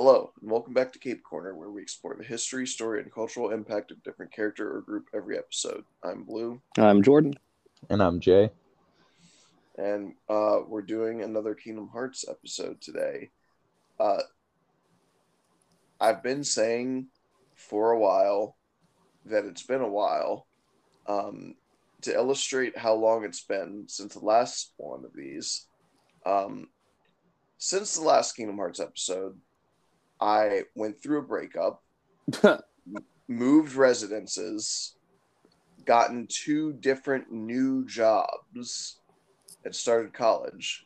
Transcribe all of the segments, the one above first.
Hello, and welcome back to Cape Corner, where we explore the history, story, and cultural impact of different character or group every episode. I'm Blue, I'm Jordan. And I'm Jay. and uh, we're doing another Kingdom Hearts episode today. Uh, I've been saying for a while that it's been a while. Um, to illustrate how long it's been since the last one of these, um, since the last Kingdom Hearts episode, I went through a breakup, moved residences, gotten two different new jobs, and started college.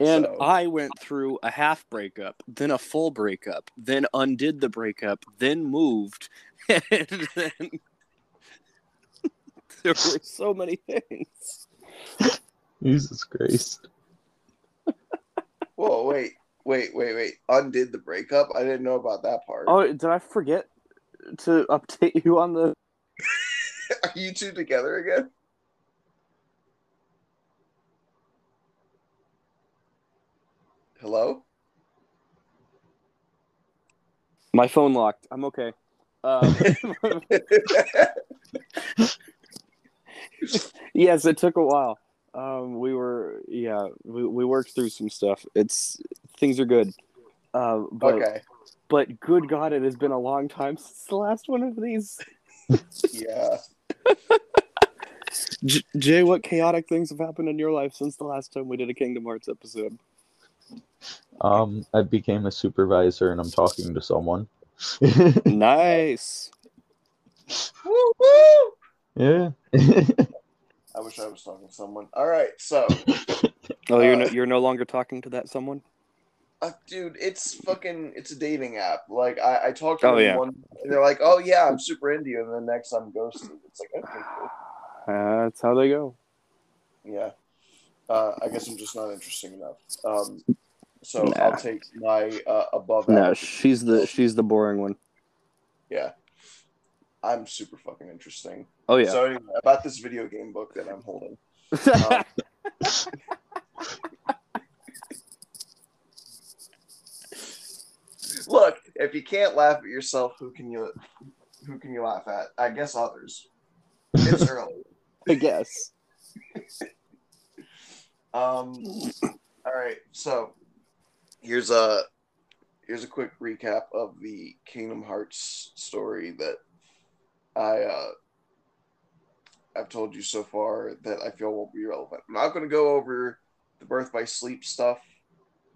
And So- I went through a half breakup, then a full breakup, then undid the breakup, then moved, and then there were so many things. Jesus Christ. Whoa, wait, wait, wait, wait. Undid the breakup? I didn't know about that part. Oh, did I forget to update you on the? Are you two together again? Hello? My phone locked. I'm okay. Uh, yes, it took a while. Um, we were, yeah, we, we worked through some stuff. It's things are good. Uh, but okay. but good God, it has been a long time since the last one of these. Yeah. J- Jay, what chaotic things have happened in your life since the last time we did a Kingdom Hearts episode? Um, I became a supervisor and I'm talking to someone. nice. Woo woo! yeah. I wish I was talking to someone. All right, so, Oh, you're no, Uh, you're no longer talking to that someone. uh, dude, it's fucking, it's a dating app. Like, I, I talked to Oh, them yeah. one, and they're like, "Oh yeah, I'm super into you," and then next I'm ghosted. It's like, okay, cool. That's how they go. yeah. Uh, I guess I'm just not interesting enough. Um, so Nah. I'll take my uh, above No, average. she's the she's the boring one. Yeah. I'm super fucking interesting. Oh yeah. So anyway, about this video game book that I'm holding. Um, look, if you can't laugh at yourself, who can you who can you laugh at? I guess others. It's early. I guess. Um all right, so here's a here's a quick recap of the Kingdom Hearts story that I uh I've told you so far that I feel won't be relevant. I'm not going to go over the birth by sleep stuff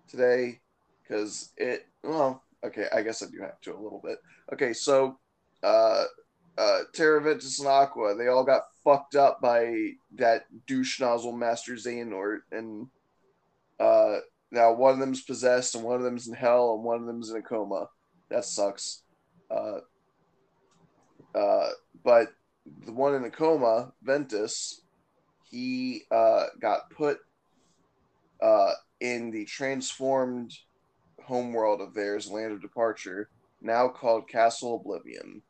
today because it well okay I guess I do have to a little bit. Okay, so uh uh Terra Ventus and Aqua they all got fucked up by that douche nozzle Master Xehanort and uh now one of them's possessed and one of them's in hell and one of them's in a coma. That sucks. Uh uh but the one in a coma, Ventus, he uh, got put uh, in the transformed homeworld of theirs, Land of Departure, now called Castle Oblivion.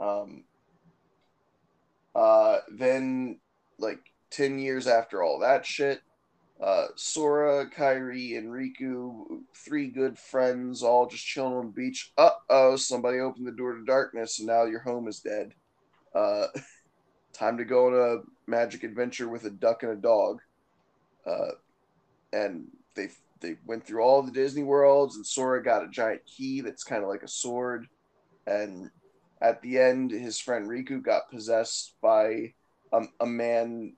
Um, uh, then, like, 10 years after all that shit, uh, Sora, Kairi, and Riku, three good friends, all just chilling on the beach. Uh oh, somebody opened the door to darkness, and now your home is dead uh, time to go on a magic adventure with a duck and a dog. Uh, and they they went through all the Disney worlds, and Sora got a giant key that's kind of like a sword. And at the end, his friend Riku got possessed by um, a man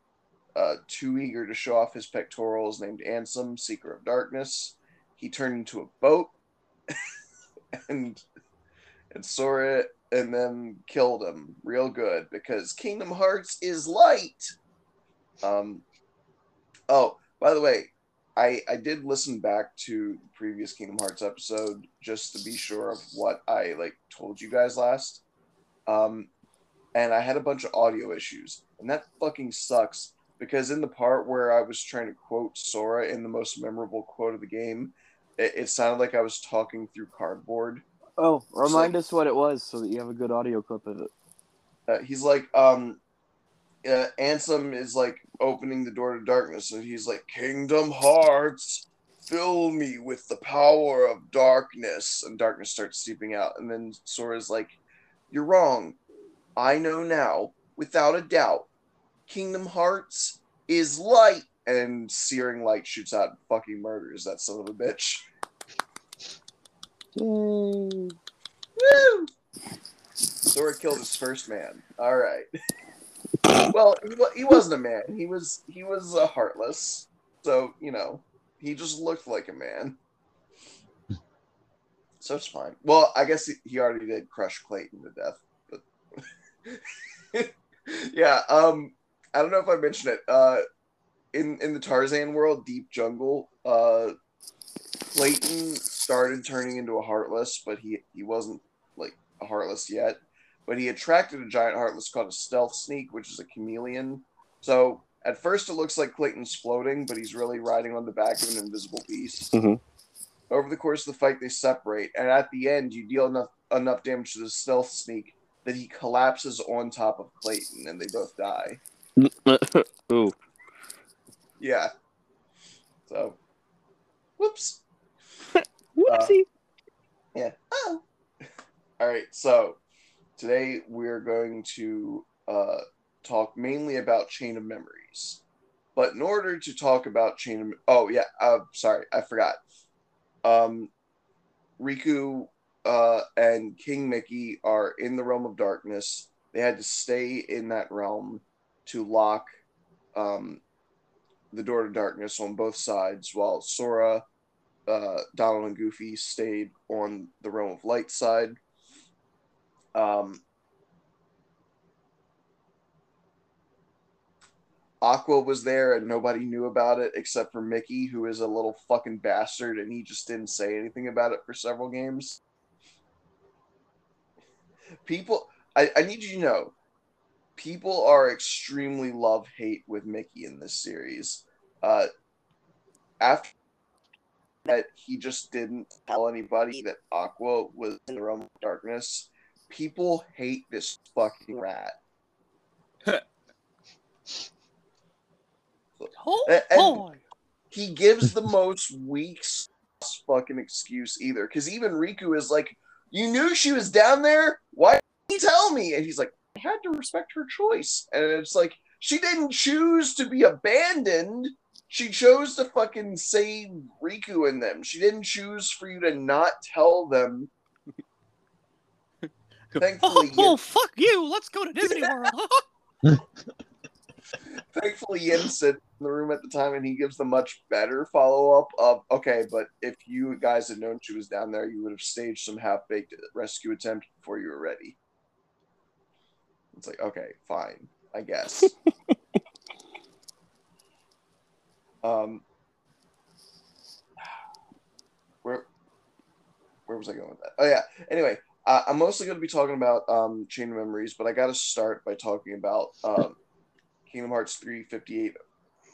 uh, too eager to show off his pectorals, named Ansem, Seeker of Darkness. He turned into a boat, and and Sora and then killed him real good because Kingdom Hearts is light. Um. Oh, by the way, I I did listen back to the previous Kingdom Hearts episode just to be sure of what I like told you guys last. Um, and I had a bunch of audio issues, and that fucking sucks because in the part where I was trying to quote Sora in the most memorable quote of the game, it, it sounded like I was talking through cardboard. Oh, remind us what it was so that you have a good audio clip of it. uh, he's like um uh, Ansem is like opening the door to darkness and he's like Kingdom Hearts fill me with the power of darkness. And darkness starts seeping out. And then Sora's like, You're wrong. I know now, without a doubt, Kingdom Hearts is light. And searing light shoots out and fucking murders that son of a bitch. Yay. Woo! Sora killed his first man. All right. well, he, wasn't a man. He was he was uh, heartless. So you know, he just looked like a man. So it's fine. Well, I guess he, he already did crush Clayton to death, but yeah. Um, I don't know if I mentioned it. Uh, in in the Tarzan world, Deep Jungle, uh, Clayton started turning into a heartless, but he he wasn't like a heartless yet. But he attracted a giant heartless called a stealth sneak, which is a chameleon. So at first it looks like Clayton's floating, but he's really riding on the back of an invisible beast. Mhm. Over the course of the fight, they separate, and at the end, you deal enough enough damage to the stealth sneak that he collapses on top of Clayton, and they both die. Ooh. Yeah. So, whoops. Whoopsie. Yeah. Oh. All right. So today we're going to uh, talk mainly about Chain of Memories. But in order to talk about Chain of oh yeah, uh, sorry, I forgot. Um, Riku uh, and King Mickey are in the realm of darkness. They had to stay in that realm to lock um, the door to darkness on both sides, while Sora uh, Donald and Goofy stayed on the realm of light side. Um, Aqua was there and nobody knew about it except for Mickey, who is a little fucking bastard, and he just didn't say anything about it for several games. People, I, I need you to know, people are extremely love hate with Mickey in this series. Uh, after that he just didn't tell anybody that Aqua was in the realm of darkness. People hate this fucking rat. Oh and- boy. He gives the most weak fucking excuse either. Because even Riku is like, You knew she was down there? Why didn't you tell me? And he's like, I had to respect her choice. And it's like, she didn't choose to be abandoned. She chose to fucking save Riku and them. She didn't choose for you to not tell them. Oh, Thankfully, oh, Yin, fuck you. Let's go to Disney World. thankfully Yen Sid in the room at the time, and he gives the much better follow up of, okay, but if you guys had known she was down there, you would have staged some half baked rescue attempt before you were ready. It's like, okay, fine, I guess. um, where where was I going with that? Oh yeah. Anyway, uh, I'm mostly going to be talking about um, Chain of Memories, but I got to start by talking about um, Kingdom Hearts 358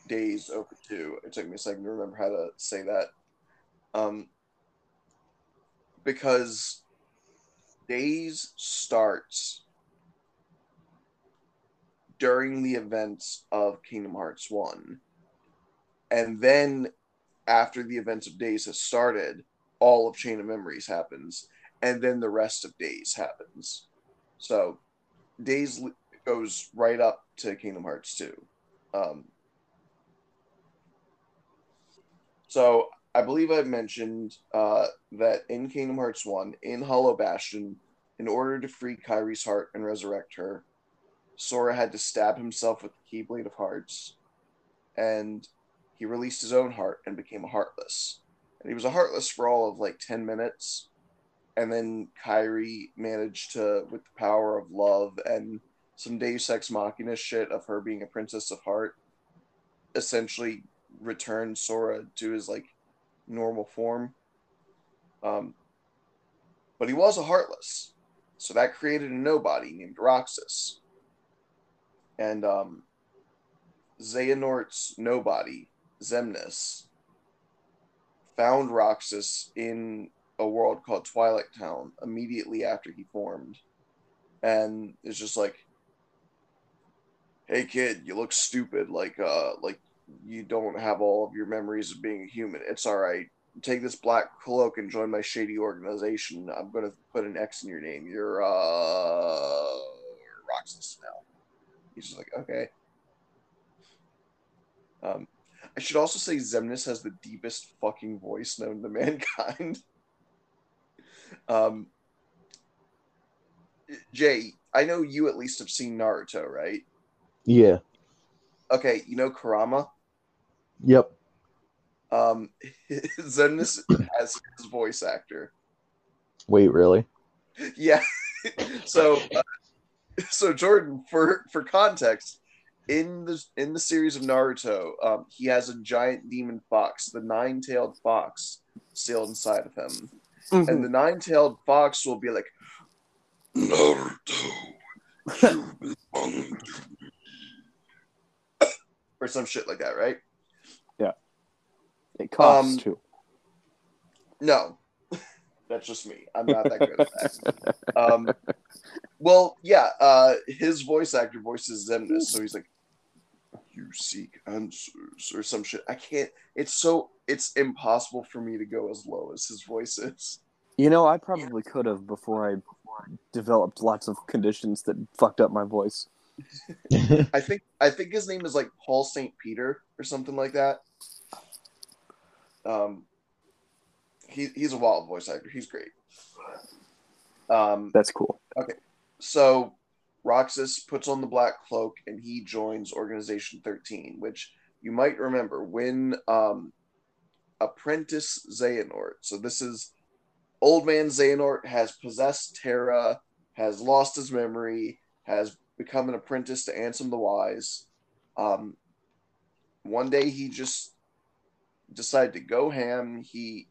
Days Over 2. It took me a second to remember how to say that. Um, because Days starts during the events of Kingdom Hearts 1. And then after the events of Days has started, all of Chain of Memories happens. And then the rest of Days happens. So Days goes right up to Kingdom Hearts 2. Um, so I believe I mentioned uh, that in Kingdom Hearts 1, in Hollow Bastion, in order to free Kairi's heart and resurrect her, Sora had to stab himself with the Keyblade of Hearts, and he released his own heart and became a Heartless. And he was a Heartless for all of like 10 minutes, and then Kairi managed to, with the power of love and some Deus Ex Machina shit of her being a Princess of Heart, essentially return Sora to his like normal form. Um, but he was a Heartless, so that created a nobody named Roxas. And um, Xehanort's nobody, Xemnas, found Roxas in a world called Twilight Town immediately after he formed. And it's just like, hey kid, you look stupid. Like, uh, like you don't have all of your memories of being a human. It's all right. Take this black cloak and join my shady organization. I'm gonna put an X in your name. You're uh Roxas now. He's just like, okay. Um, I should also say Xemnas has the deepest fucking voice known to mankind. um, Jay, I know you at least have seen Naruto, right? Yeah. Okay, you know Kurama. Yep. Um, Xemnas as his voice actor. Wait, really? Yeah. so, uh, so Jordan, for for context, in the in the series of Naruto, um, he has a giant demon fox, the nine-tailed fox, sealed inside of him, and the nine-tailed fox will be like, Naruto, you belong to me," or some shit like that, right? Yeah, it costs Um, too. No, that's just me. I'm not that good at that. Um, well, yeah, uh, his voice actor voices Xemnas, so he's like, "You seek answers" or some shit. I can't. It's so. It's impossible for me to go as low as his voice is. You know, I probably could have before I developed lots of conditions that fucked up my voice. I think. I think his name is like Paul Saint Peter or something like that. Um, he he's a wild voice actor. He's great. Um, That's cool. Okay, so Roxas puts on the black cloak and he joins Organization 13, which you might remember when um, Apprentice Xehanort. So this is old man Xehanort has possessed Terra, has lost his memory, has become an apprentice to Ansem the Wise. Um, one day he just decided to go ham. He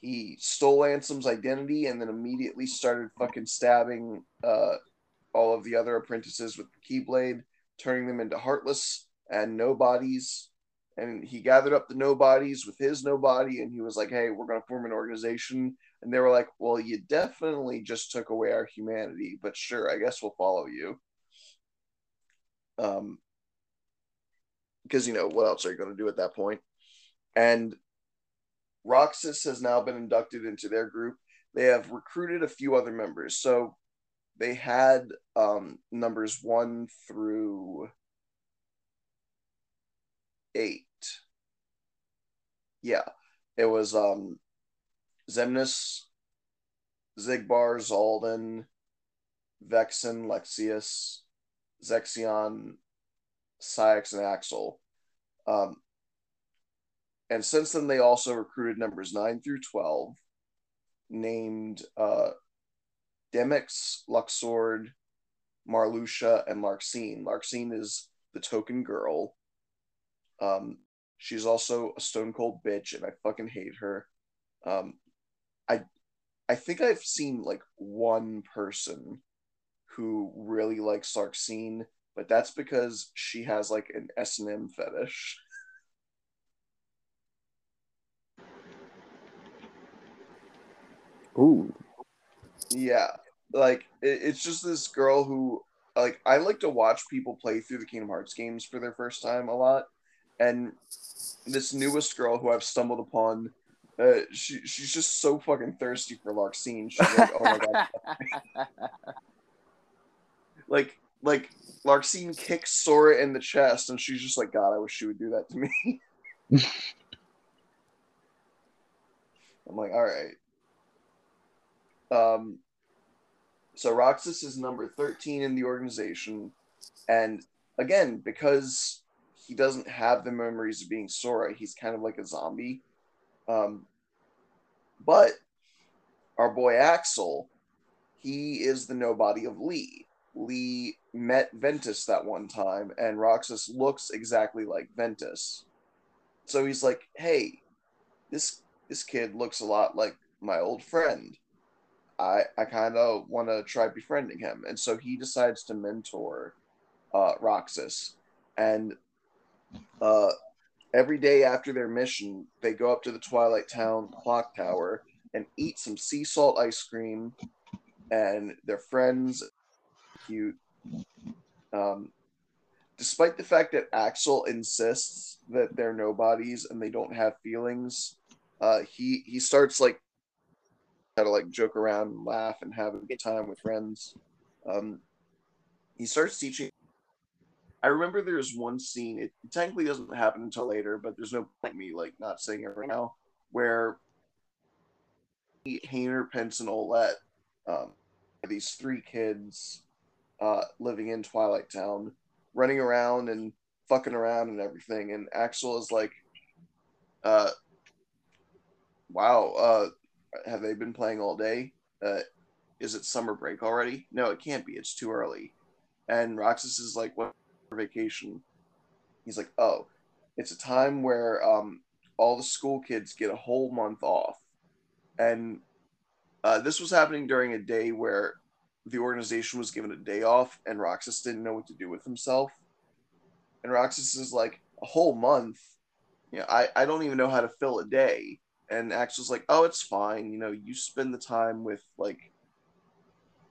he stole Ansem's identity and then immediately started fucking stabbing uh, all of the other apprentices with the Keyblade, turning them into heartless and nobodies. And he gathered up the nobodies with his nobody, and he was like, "Hey, we're going to form an organization." And they were like, "Well, you definitely just took away our humanity, but sure, I guess we'll follow you." Um, because you know what else are you going to do at that point? And Roxas has now been inducted into their group. They have recruited a few other members. So they had um, numbers one through eight. Yeah, it was um, Xemnas, Xigbar, Xaldin, Vexen, Lexaeus, Zexion, Saïx, and Axel. Um, and since then, they also recruited numbers 9 through 12, named uh, Demyx, Luxord, Marluxia, and Larxene. Larxene is the token girl. Um, she's also a stone cold bitch, and I fucking hate her. Um, I, I think I've seen like one person who really likes Larxene, but that's because she has like an S and M fetish. Ooh. Yeah, like it, it's just this girl who like I like to watch people play through the Kingdom Hearts games for their first time a lot, and this newest girl who I've stumbled upon, uh, she she's just so fucking thirsty for Larxene. She's like, oh my god, like like Larxene kicks Sora in the chest, and she's just like, God, I wish she would do that to me. I'm like, all right. Um, so Roxas is number 13 in the organization. And again, because he doesn't have the memories of being Sora, he's kind of like a zombie. Um, but our boy Axel, he is the nobody of Lea. Lea met Ventus that one time, and Roxas looks exactly like Ventus. So he's like, hey, this this kid looks a lot like my old friend. I I kind of want to try befriending him, and so he decides to mentor uh, Roxas, and uh, every day after their mission, they go up to the Twilight Town clock tower and eat some sea salt ice cream, and their friends, cute. Um, despite the fact that Axel insists that they're nobodies and they don't have feelings, uh, he he starts like how to like joke around and laugh and have a good time with friends. Um, he starts teaching. I remember there's one scene. It technically doesn't happen until later, but there's no point me like not saying it right now. Where Hayner, Pence, and Olette, um, these three kids uh, living in Twilight Town, running around and fucking around and everything. And Axel is like, uh, wow, uh, have they been playing all day? Uh, is it summer break already? No, it can't be. It's too early. And Roxas is like, what vacation? He's like, oh, it's a time where um, all the school kids get a whole month off. And uh, this was happening during a day where the organization was given a day off and Roxas didn't know what to do with himself. And Roxas is like, a whole month? Yeah, I, I don't even know how to fill a day. And Axel's like, oh, it's fine. You know, you spend the time with like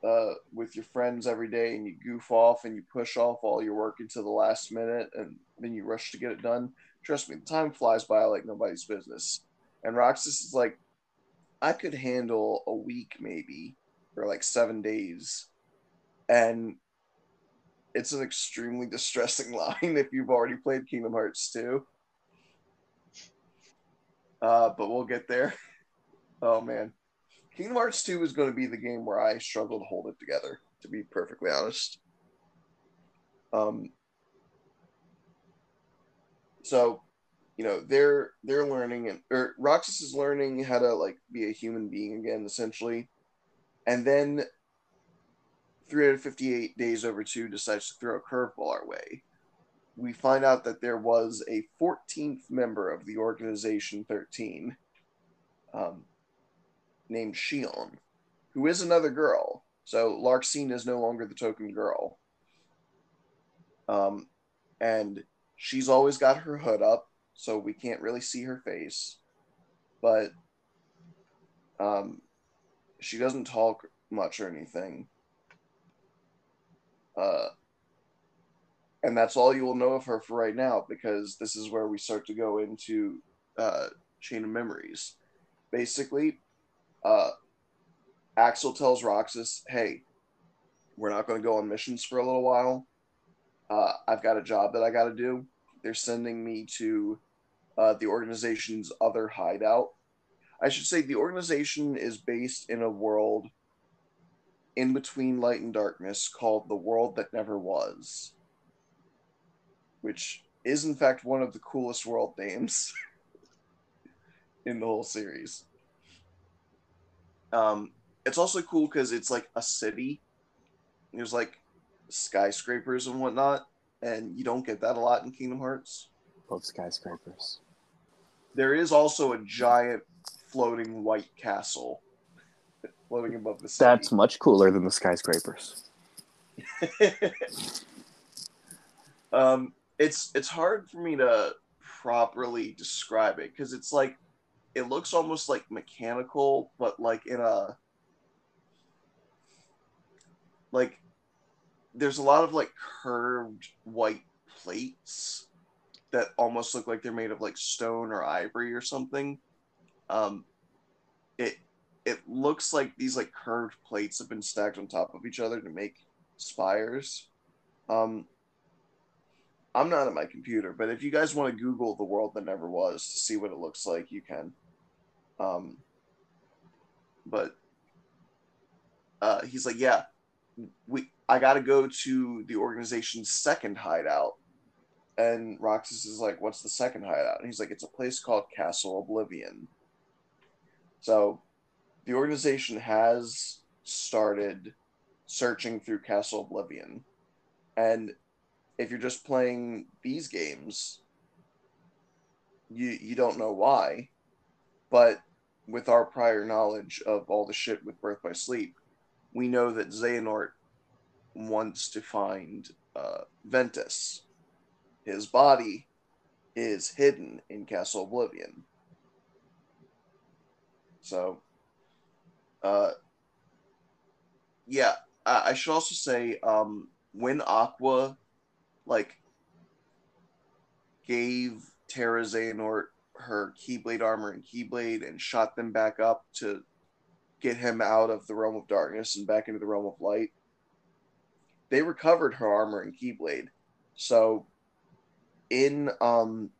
uh, with your friends every day and you goof off and you push off all your work until the last minute and then you rush to get it done. Trust me, the time flies by like nobody's business. And Roxas is like, I could handle a week maybe or like seven days. And it's an extremely distressing line if you've already played Kingdom Hearts 2. Uh, but we'll get there. Oh man. Kingdom Hearts 2 is going to be the game where I struggle to hold it together, to be perfectly honest. Um, so, you know, they're they're learning and or Roxas is learning how to like be a human being again, essentially. And then 358 days over two decides to throw a curveball our way. We find out that there was a 14th member of the organization 13. Um, named Xion, who is another girl. So Larxene is no longer the token girl. Um, and she's always got her hood up, so we can't really see her face. But um, she doesn't talk much or anything. Uh, and that's all you will know of her for right now, because this is where we start to go into uh, Chain of Memories. Basically, uh, Axel tells Roxas, "Hey, we're not going to go on missions for a little while. Uh, I've got a job that I got to do. They're sending me to uh, the organization's other hideout. I should say the organization is based in a world in between light and darkness called the world that never was, which is in fact one of the coolest world names in the whole series. Um, it's also cool because it's like a city. There's like skyscrapers and whatnot, and you don't get that a lot in Kingdom Hearts. Love skyscrapers. There is also a giant floating white castle floating above the city. That's much cooler than the skyscrapers. um, it's it's hard for me to properly describe it because it's like it looks almost like mechanical, but like in a like there's a lot of like curved white plates that almost look like they're made of like stone or ivory or something. Um, it it looks like these like curved plates have been stacked on top of each other to make spires. Um, I'm not at my computer, but if you guys want to Google the world that never was to see what it looks like, you can. Um, but uh, he's like, yeah, we I got to go to the organization's second hideout. And Roxas is like, what's the second hideout? And he's like, it's a place called Castle Oblivion. So the organization has started searching through Castle Oblivion. And if you're just playing these games, you you don't know why. But with our prior knowledge of all the shit with Birth by Sleep, we know that Xehanort wants to find uh, Ventus. His body is hidden in Castle Oblivion. So, uh, yeah, I, I should also say um, when Aqua like gave Terra Xehanort her Keyblade armor and Keyblade and shot them back up to get him out of the realm of darkness and back into the realm of light. They recovered her armor and Keyblade. So in um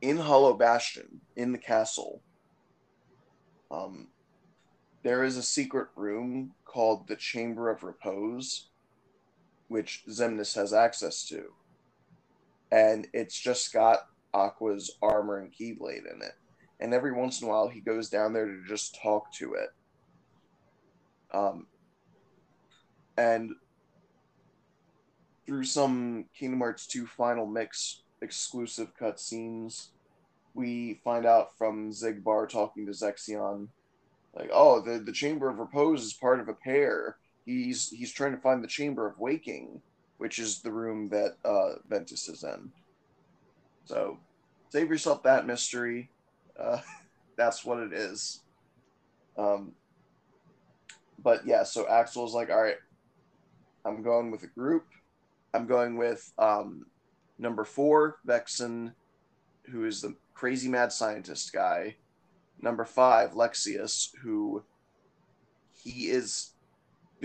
in Hollow Bastion, in the castle, um there is a secret room called the Chamber of Repose, which Xemnas has access to. And it's just got Aqua's armor and Keyblade in it. And every once in a while, he goes down there to just talk to it. Um, and through some Kingdom Hearts 2 Final Mix exclusive cutscenes, we find out from Xigbar talking to Zexion like oh the the chamber of repose is part of a pair he's he's trying to find the chamber of waking which is the room that uh ventus is in. So save yourself that mystery. Uh that's what it is. Um but yeah so axel's like all right i'm going with a group. I'm going with um number four vexen who is the crazy mad scientist guy. Number five, Lexaeus, who he is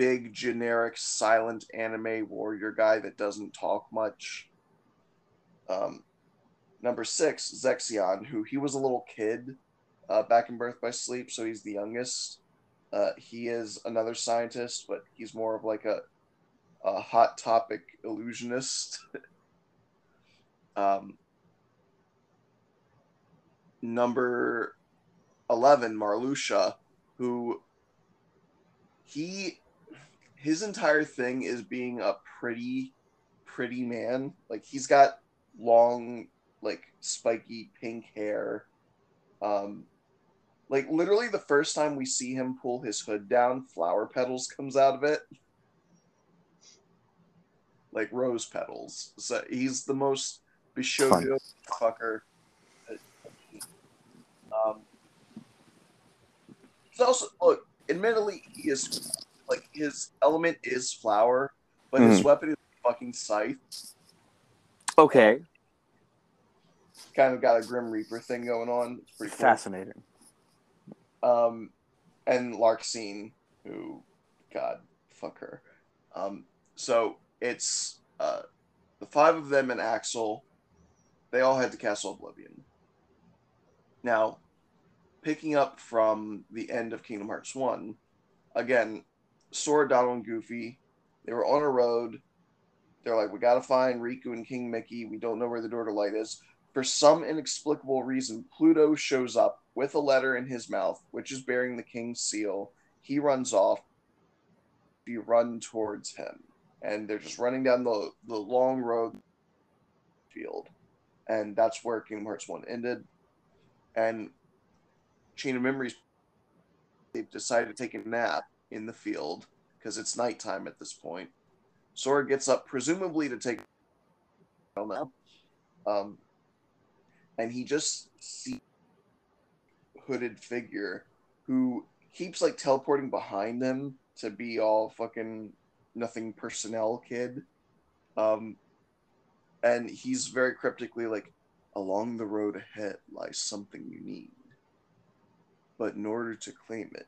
big, generic, silent anime warrior guy that doesn't talk much. Um, number six, Zexion, who he was a little kid uh, back in Birth by Sleep, so he's the youngest. Uh, he is another scientist, but he's more of like a, a hot topic illusionist. um, number 11 marluxia who he his entire thing is being a pretty pretty man. Like he's got long like spiky pink hair. Um like literally the first time we see him pull his hood down flower petals comes out of it. Like rose petals. So he's the most bishojo fucker. Um He's also look. Admittedly, he is like his element is flower, but his Mhm. weapon is fucking scythe. Okay, Kind of got a Grim Reaper thing going on. It's pretty cool. fascinating. Um, and Larxene, who, God, fuck her. Um, so it's uh, the five of them and Axel. They all head to Castle Oblivion. Now, picking up from the end of Kingdom Hearts 1, again, Sora, Donald, and Goofy, they were on a road. They're like, we gotta find Riku and King Mickey. We don't know where the door to light is. For some inexplicable reason, Pluto shows up with a letter in his mouth, which is bearing the king's seal. He runs off. You run towards him, and they're just running down the, the long road field. And that's where Kingdom Hearts 1 ended. And Chain of Memories, they've decided to take a nap in the field because it's nighttime at this point. Sora gets up, presumably to take. I don't know. Um, and he just sees hooded figure who keeps like teleporting behind them to be all fucking nothing personnel kid. Um, and he's very cryptically like, along the road ahead lies something you need. But in order to claim it,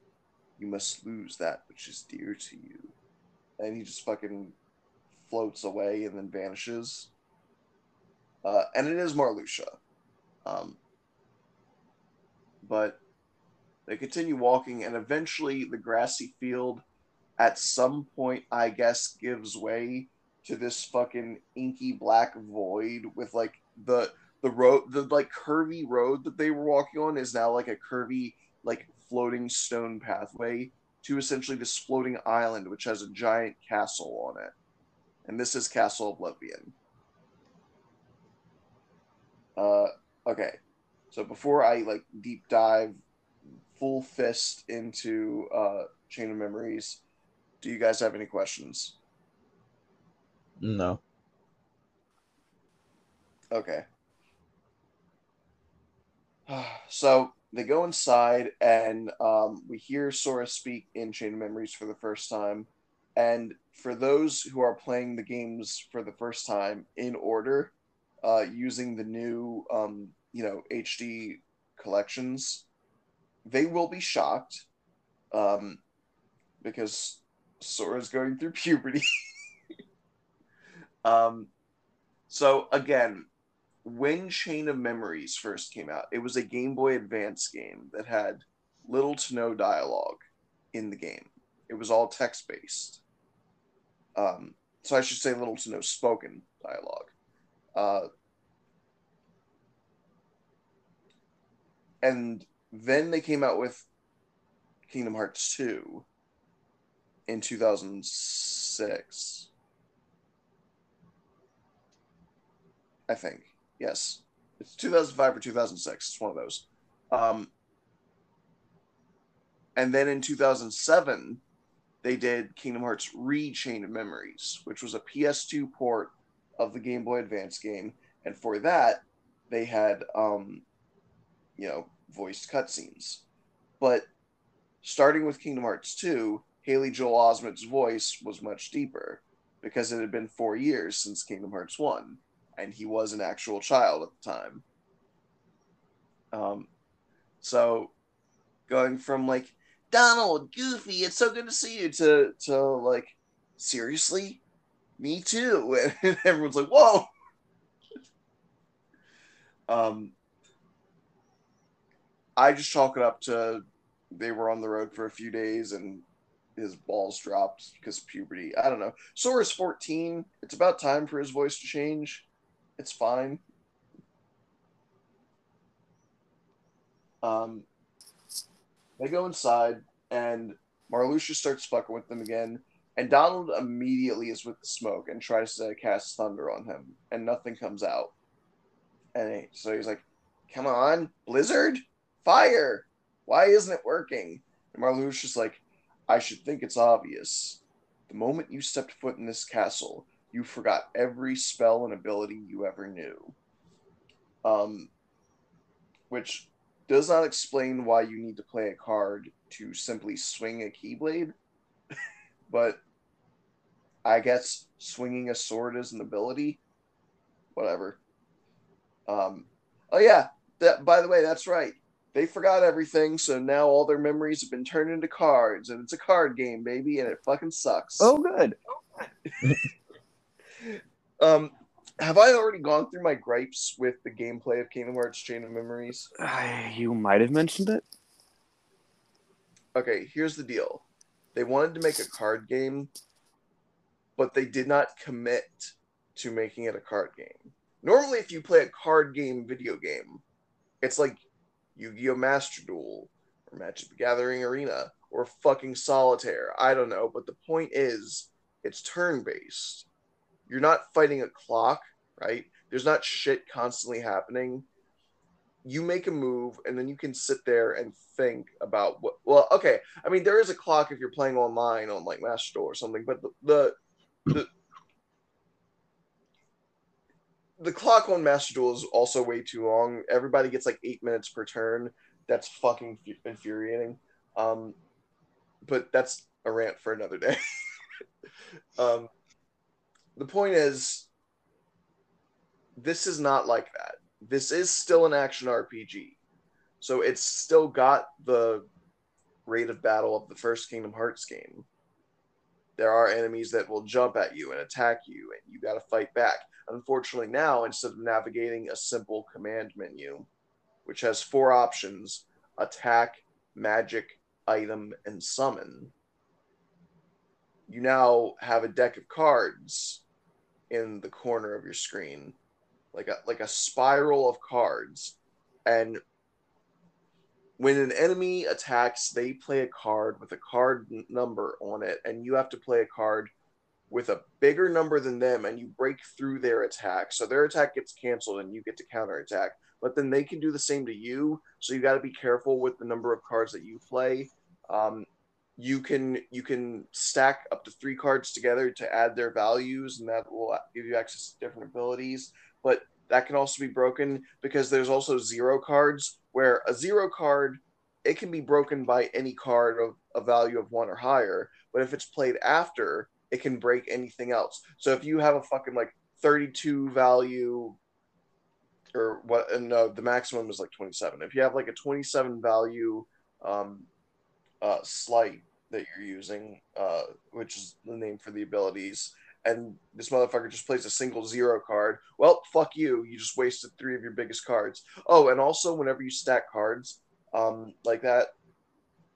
you must lose that which is dear to you. And he just fucking floats away and then vanishes. Uh, and it is Marluxia. Um, but they continue walking, and eventually the grassy field, at some point, I guess, gives way to this fucking inky black void with like the the road, the like curvy road that they were walking on is now like a curvy, like floating stone pathway to essentially this floating island, which has a giant castle on it. And this is Castle Oblivion. Uh, okay. So before I like deep dive full fist into uh, Chain of Memories, do you guys have any questions? No. Okay. So they go inside, and um, we hear Sora speak in Chain of Memories for the first time. And for those who are playing the games for the first time in order, uh, using the new, um, you know, HD collections, they will be shocked um, because Sora's going through puberty. um, so again, when Chain of Memories first came out, it was a Game Boy Advance game that had little to no dialogue in the game. It was all text based. Um, so I should say little to no spoken dialogue. Uh, and then they came out with Kingdom Hearts 2 in 2006. I think. Yes. It's 2005 or 2006. It's one of those. Um, and then in 2007, they did Kingdom Hearts Re Chain of Memories, which was a PS2 port of the Game Boy Advance game. And for that, they had, um, you know, voiced cutscenes. But starting with Kingdom Hearts 2, Haley Joel Osment's voice was much deeper because it had been four years since Kingdom Hearts 1, and he was an actual child at the time. Um, so going from like Donald, Goofy, it's so good to see you to to like seriously, me too, and everyone's like, whoa. um, I just chalk it up to they were on the road for a few days and his balls dropped because puberty. I don't know. Sora's 14. It's about time for his voice to change. It's fine. Um, they go inside, and Marluxia starts fucking with them again. And Donald immediately is with the smoke and tries to cast thunder on him, and nothing comes out. And he, so he's like, "Come on, Blizzard, fire! Why isn't it working?" And Marluxia's like, "I should think it's obvious. The moment you stepped foot in this castle, you forgot every spell and ability you ever knew." Um, which does not explain why you need to play a card to simply swing a keyblade, but I guess swinging a sword is an ability. Whatever. Um, oh yeah, that by the way, that's right. They forgot everything, so now all their memories have been turned into cards, and it's a card game, baby, and it fucking sucks. Oh, good. Um, have I already gone through my gripes with the gameplay of Kingdom Hearts Chain of Memories? Uh, you might have mentioned it. okay, here's the deal. They wanted to make a card game, but they did not commit to making it a card game. Normally, if you play a card game video game, it's like Yu Gi Oh! Master Duel or Magic the Gathering Arena or fucking Solitaire. I don't know, but the point is, it's turn based. You're not fighting a clock, right? There's not shit constantly happening. You make a move and then you can sit there and think about what well okay i mean there is a clock if you're playing online on like master or something but the the the, the clock on master duel is also way too long. Everybody gets like eight minutes per turn. That's fucking infuriating. Um but that's a rant for another day. Um the point is this is not like that this is still an action RPG. So it's still got the rate of battle of the first Kingdom Hearts game. There are enemies that will jump at you and attack you, and you got to fight back. Unfortunately, now instead of navigating a simple command menu, which has four options attack, magic, item, and summon, you now have a deck of cards in the corner of your screen like a like a spiral of cards. And when an enemy attacks they play a card with a card n- number on it and you have to play a card with a bigger number than them and you break through their attack. So their attack gets canceled and you get to counter attack but then they can do the same to you so you got to be careful with the number of cards that you play. Um, you can you can stack up to three cards together to add their values and that will give you access to different abilities but that can also be broken because there's also zero cards where a zero card it can be broken by any card of a value of one or higher, but if it's played after, it can break anything else. So if you have a fucking like 32 value or what and no, the maximum is like 27. If you have like a 27 value um uh sleight that you're using, uh which is the name for the abilities, and this motherfucker just plays a single zero card, well, fuck you. You just wasted three of your biggest cards. Oh, and also whenever you stack cards, um, like that,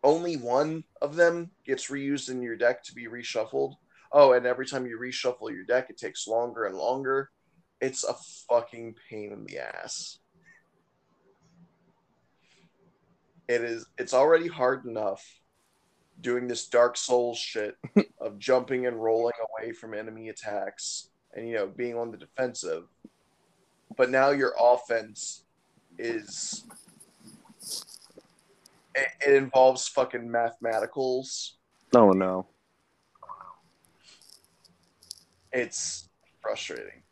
only one of them gets reused in your deck to be reshuffled. Oh, and every time you reshuffle your deck, it takes longer and longer. It's a fucking pain in the ass. It is. It's already hard enough doing this Dark Souls shit of jumping and rolling away from enemy attacks and you know being on the defensive. But now your offense is it, it involves fucking mathematicals. Oh no. It's frustrating.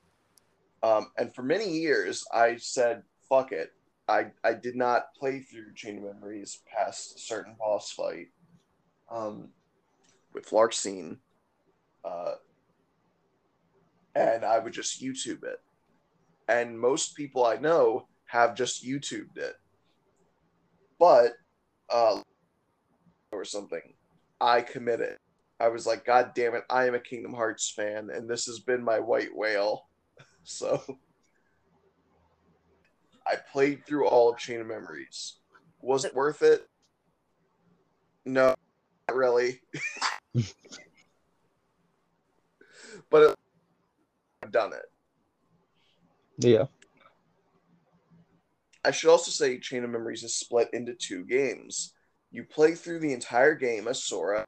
Um, and for many years, I said, "Fuck it." I I did not play through Chain of Memories past a certain boss fight um, with Larxene, uh, and I would just YouTube it. And most people I know have just YouTubed it, but uh, or something, I committed. I was like, God damn it, I am a Kingdom Hearts fan, and this has been my white whale. So I played through all of Chain of Memories. Was it worth it? No, not really. but it, I've done it. Yeah. I should also say Chain of Memories is split into two games. You play through the entire game as Sora,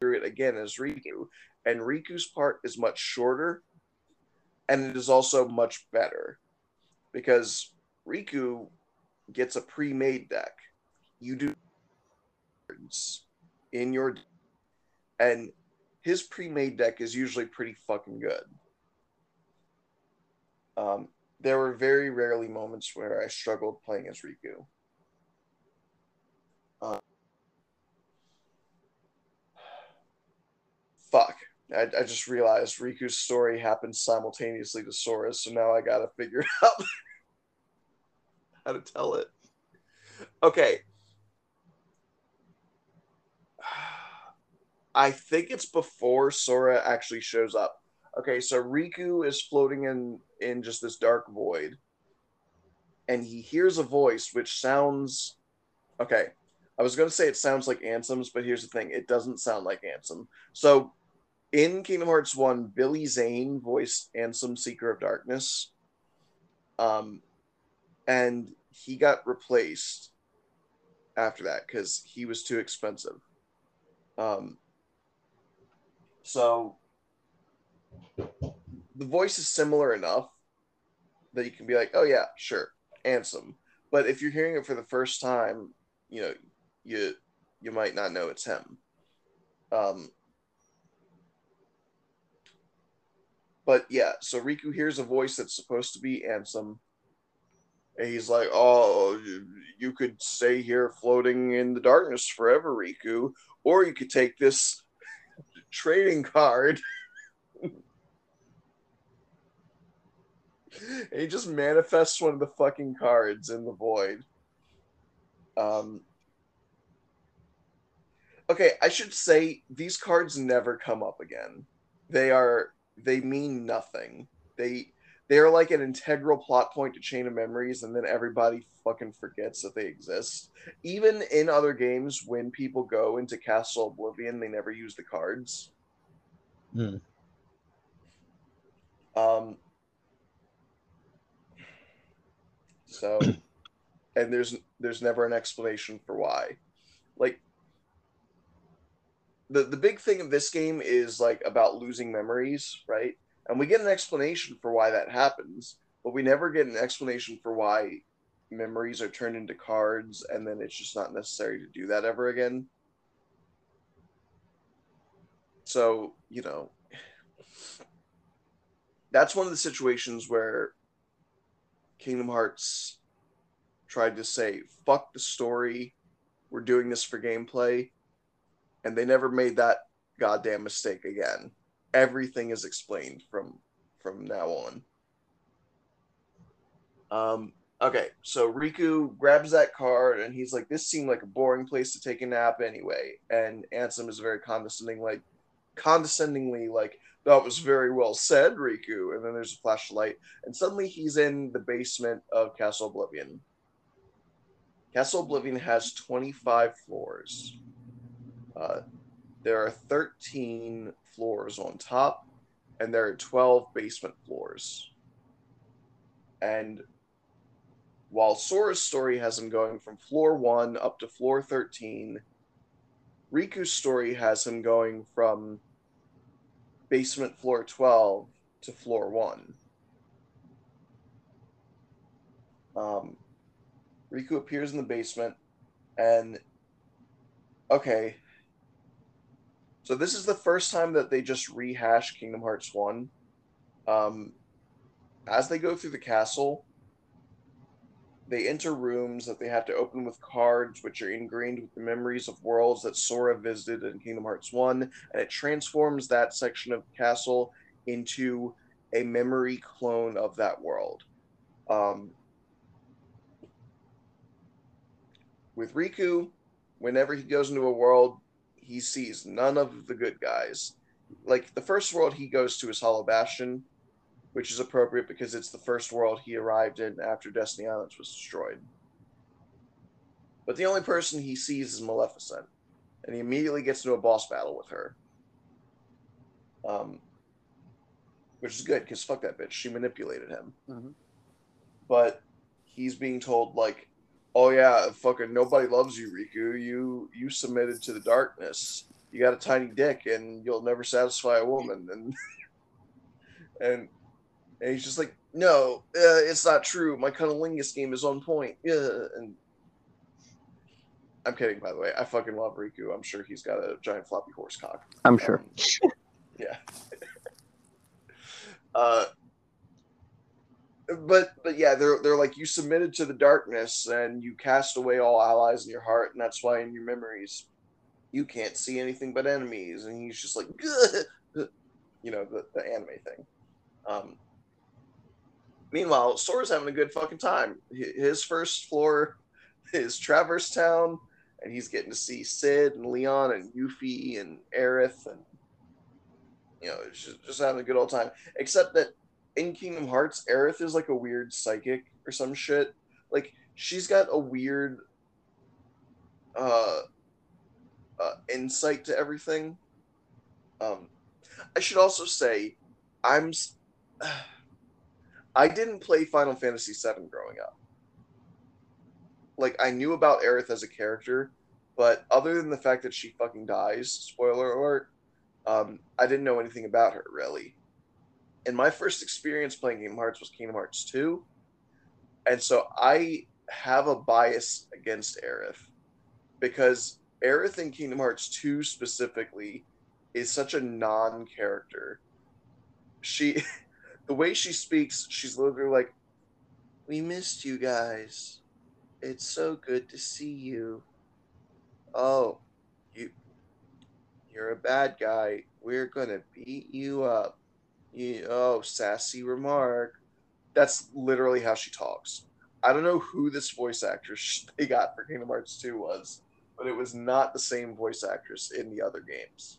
through it again as Riku, and Riku's part is much shorter, and it is also much better because Riku gets a pre-made deck. You do in your and his pre-made deck is usually pretty fucking good. Um, there were very rarely moments where I struggled playing as Riku. Uh, fuck. I, I just realized Riku's story happened simultaneously to Sora's, so now I gotta figure out how to tell it. Okay. I think it's before Sora actually shows up. Okay, so Riku is floating in in just this dark void, and he hears a voice which sounds. Okay, I was gonna say it sounds like Ansem's, but here's the thing: it doesn't sound like Ansem. So, in Kingdom Hearts One, Billy Zane voiced Ansem, Seeker of Darkness, um, and he got replaced after that because he was too expensive. Um, so the voice is similar enough that you can be like, oh yeah, sure, Ansem. But if you're hearing it for the first time, you know, you you might not know it's him. Um, but yeah, so Riku hears a voice that's supposed to be Ansem, and he's like, "Oh, you, could stay here floating in the darkness forever, Riku, or you could take this trading card." and he just manifests one of the fucking cards in the void. Um. Okay, I should say these cards never come up again. They are they mean nothing. They they are like an integral plot point to Chain of Memories, and then everybody fucking forgets that they exist. Even in other games, when people go into Castle Oblivion, they never use the cards. Hmm. Um, so, and there's there's never an explanation for why. Like the the big thing of this game is like about losing memories, right? And we get an explanation for why that happens, but we never get an explanation for why memories are turned into cards and then it's just not necessary to do that ever again. So, you know, that's one of the situations where Kingdom Hearts tried to say, fuck the story, we're doing this for gameplay, and they never made that goddamn mistake again. Everything is explained from from now on. Um, okay, so Riku grabs that card and he's like, "This seemed like a boring place to take a nap anyway." And Ansem is very condescending, like condescendingly, like, "That was very well said, Riku." And then there's a flash of light, and suddenly he's in the basement of Castle Oblivion. Castle Oblivion has 25 floors. Uh, there are 13 floors on top, and there are 12 basement floors. And while Sora's story has him going from floor one up to floor 13, Riku's story has him going from basement floor 12 to floor one. Um, Riku appears in the basement, and okay. So this is the first time that they just rehash Kingdom Hearts 1. Um, as they go through the castle, they enter rooms that they have to open with cards, which are ingrained with the memories of worlds that Sora visited in Kingdom Hearts 1, and it transforms that section of the castle into a memory clone of that world. Um, with Riku, whenever he goes into a world, he sees none of the good guys. Like the first world he goes to is Hollow Bastion, which is appropriate because it's the first world he arrived in after Destiny Islands was destroyed. But the only person he sees is Maleficent, and he immediately gets into a boss battle with her. Um, which is good because fuck that bitch, she manipulated him. Mhm. But he's being told like, "Oh yeah, fucking nobody loves you, Riku. You you submitted to the darkness. You got a tiny dick, and you'll never satisfy a woman." And and and he's just like, no, uh, it's not true. My cunnilingus game is on point. Yeah, and I'm kidding, by the way. I fucking love Riku. I'm sure he's got a giant floppy horse cock. I'm sure. Um, yeah. uh, but but yeah, they're they're like you submitted to the darkness and you cast away all allies in your heart, and that's why in your memories you can't see anything but enemies. And he's just like, you know, the, the anime thing. Um, meanwhile, Sora's having a good fucking time. His first floor is Traverse Town, and he's getting to see Sid and Leon and Yuffie and Aerith, and you know, just, just having a good old time. Except that in Kingdom Hearts, Aerith is like a weird psychic or some shit. Like she's got a weird uh, uh insight to everything. Um, I should also say, I'm. I didn't play Final Fantasy VII growing up. Like I knew about Aerith as a character, but other than the fact that she fucking dies, spoiler alert, um, I didn't know anything about her really. And my first experience playing Kingdom Hearts was Kingdom Hearts 2. And so I have a bias against Aerith because Aerith in Kingdom Hearts 2 specifically is such a non-character. She the way she speaks, she's literally like, "We missed you guys. It's so good to see you. Oh, you you're a bad guy. We're gonna beat you up. You oh, sassy remark. That's literally how she talks. I don't know who this voice actress they got for Kingdom Hearts 2 was, but it was not the same voice actress in the other games.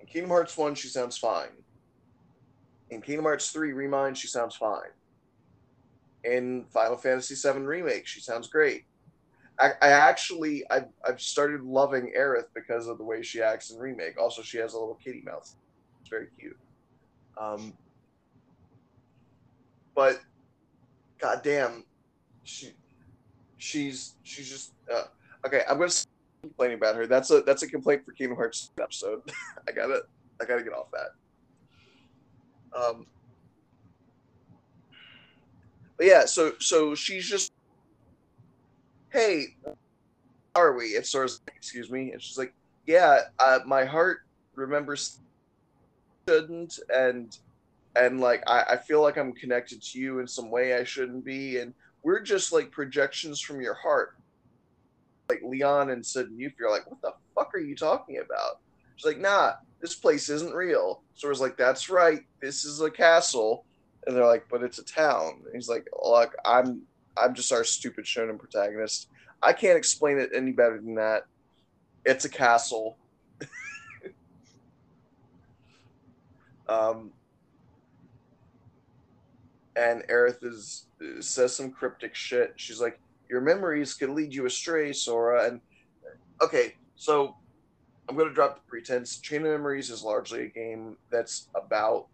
In Kingdom Hearts 1, she sounds fine. In Kingdom Hearts 3 Remind, she sounds fine. In Final Fantasy 7 Remake, she sounds great. I, I actually I've, I've started loving Aerith because of the way she acts in Remake. Also, she has a little kitty mouth. It's very cute. Um, but goddamn, she she's she's just uh, okay. I'm gonna complaining about her. That's a that's a complaint for Kingdom Hearts episode. I gotta I gotta get off that. Um, but yeah, so so she's just, hey, are we? Sort of excuse me, and she's like, yeah, uh, my heart remembers shouldn't, and and like I, I feel like I'm connected to you in some way I shouldn't be, and we're just like projections from your heart. like Leon and Sid and Yuffie are like, what the fuck are you talking about? She's like, nah, this place isn't real. Sora's like, that's right, this is a castle. And they're like, but it's a town. And he's like, look, I'm I'm just our stupid shonen protagonist. I can't explain it any better than that. It's a castle. Um, and Aerith is says some cryptic shit. She's like, "Your memories could lead you astray, Sora." And okay, so I'm going to drop the pretense. Chain of Memories is largely a game that's about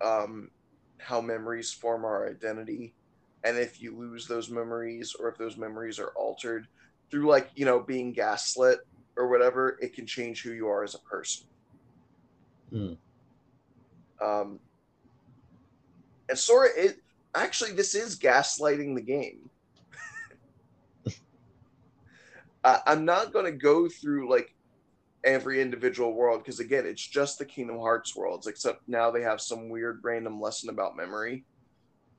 um, how memories form our identity, and if you lose those memories or if those memories are altered through, like you know, being gaslit or whatever, it can change who you are as a person. Hmm. Um, and Sora, it actually this is gaslighting the game. I, I'm not going to go through like every individual world because again, it's just the Kingdom Hearts worlds, except now they have some weird random lesson about memory.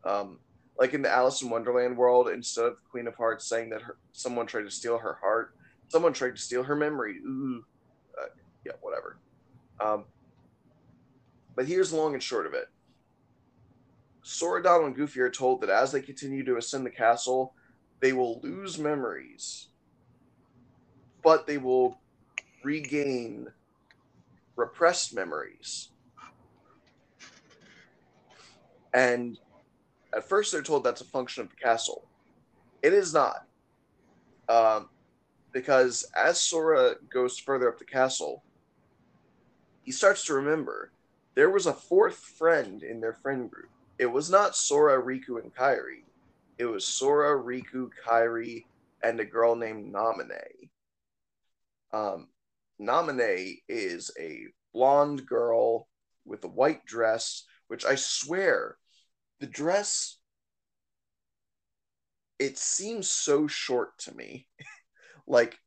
Um, like in the Alice in Wonderland world, instead of Queen of Hearts saying that her, someone tried to steal her heart, someone tried to steal her memory. Ooh, uh, yeah, whatever. Um, but here's the long and short of it. Sora, Donald, and Goofy are told that as they continue to ascend the castle, they will lose memories, but they will regain repressed memories. And at first, they're told that's a function of the castle. It is not. Um, because as Sora goes further up the castle, he starts to remember there was a fourth friend in their friend group. It was not Sora, Riku, and Kairi. It was Sora, Riku, Kairi, and a girl named Naminé. Um, Naminé is a blonde girl with a white dress, which I swear, the dress, it seems so short to me. like,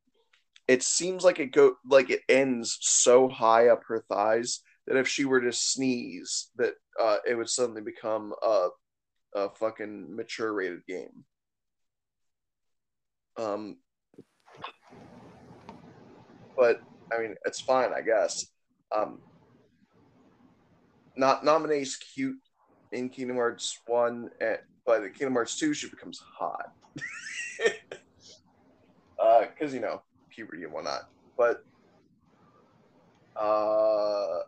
it seems like it go like it ends so high up her thighs that if she were to sneeze, that uh, it would suddenly become a, a fucking mature rated game. Um, but I mean, it's fine, I guess. Um, not Naminé's cute in Kingdom Hearts One, and, but in Kingdom Hearts Two, she becomes hot. Because uh, you know puberty and whatnot. But uh,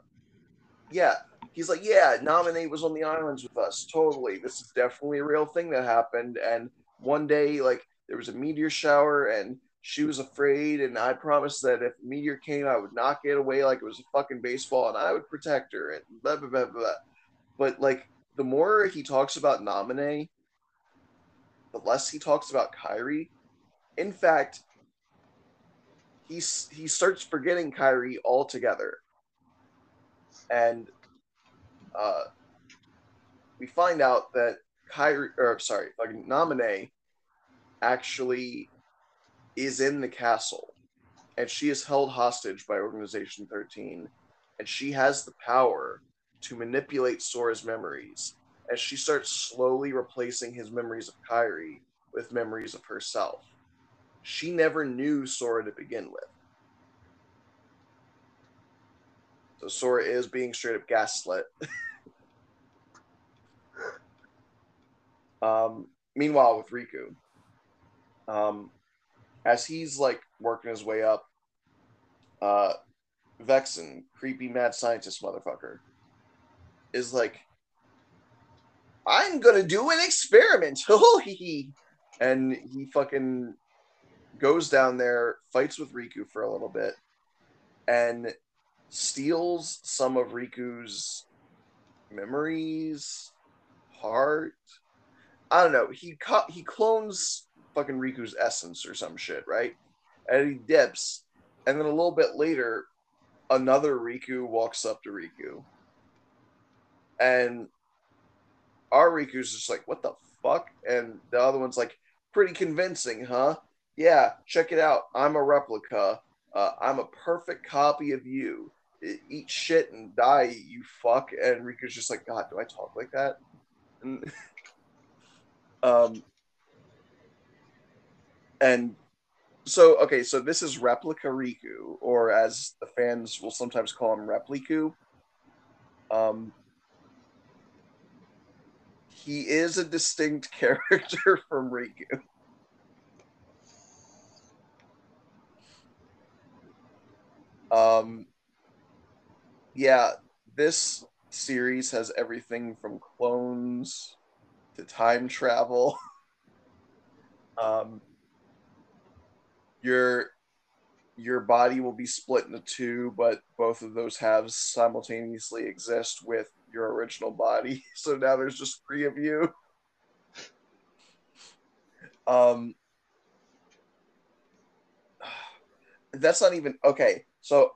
yeah, he's like, yeah, Naminé was on the islands with us. Totally, this is definitely a real thing that happened. And one day, like, there was a meteor shower, and she was afraid, and I promised that if a meteor came, I would knock it away like it was a fucking baseball, and I would protect her, and blah blah blah blah. But like, the more he talks about Naminé, the less he talks about Kairi. In fact, he he starts forgetting Kairi altogether, and uh, we find out that Kairi, or sorry, fucking Naminé, actually is in the castle, and she is held hostage by Organization 13, and she has the power to manipulate Sora's memories as she starts slowly replacing his memories of Kairi with memories of herself. She never knew Sora to begin with. So Sora is being straight up gaslit. um, meanwhile, with Riku, um, as he's like working his way up, uh, Vexen, creepy mad scientist motherfucker, is like, I'm gonna do an experiment. and he fucking goes down there, fights with Riku for a little bit, and steals some of Riku's memories, heart. I don't know. He co- he clones fucking Riku's essence or some shit, right? And he dips, and then a little bit later, another Riku walks up to Riku, and our Riku's just like, "What the fuck?" And the other one's like, "Pretty convincing, huh? Yeah, check it out. I'm a replica. Uh, I'm a perfect copy of you. Eat shit and die, you fuck." And Riku's just like, "God, do I talk like that?" And, um, and so okay, so this is Replica Riku, or as the fans will sometimes call him Repliku. Um, he is a distinct character from Riku. Um, yeah, this series has everything from clones to time travel. um, your your body will be split into two, but both of those halves simultaneously exist with your original body. So now there's just three of you. Um, that's not even okay. So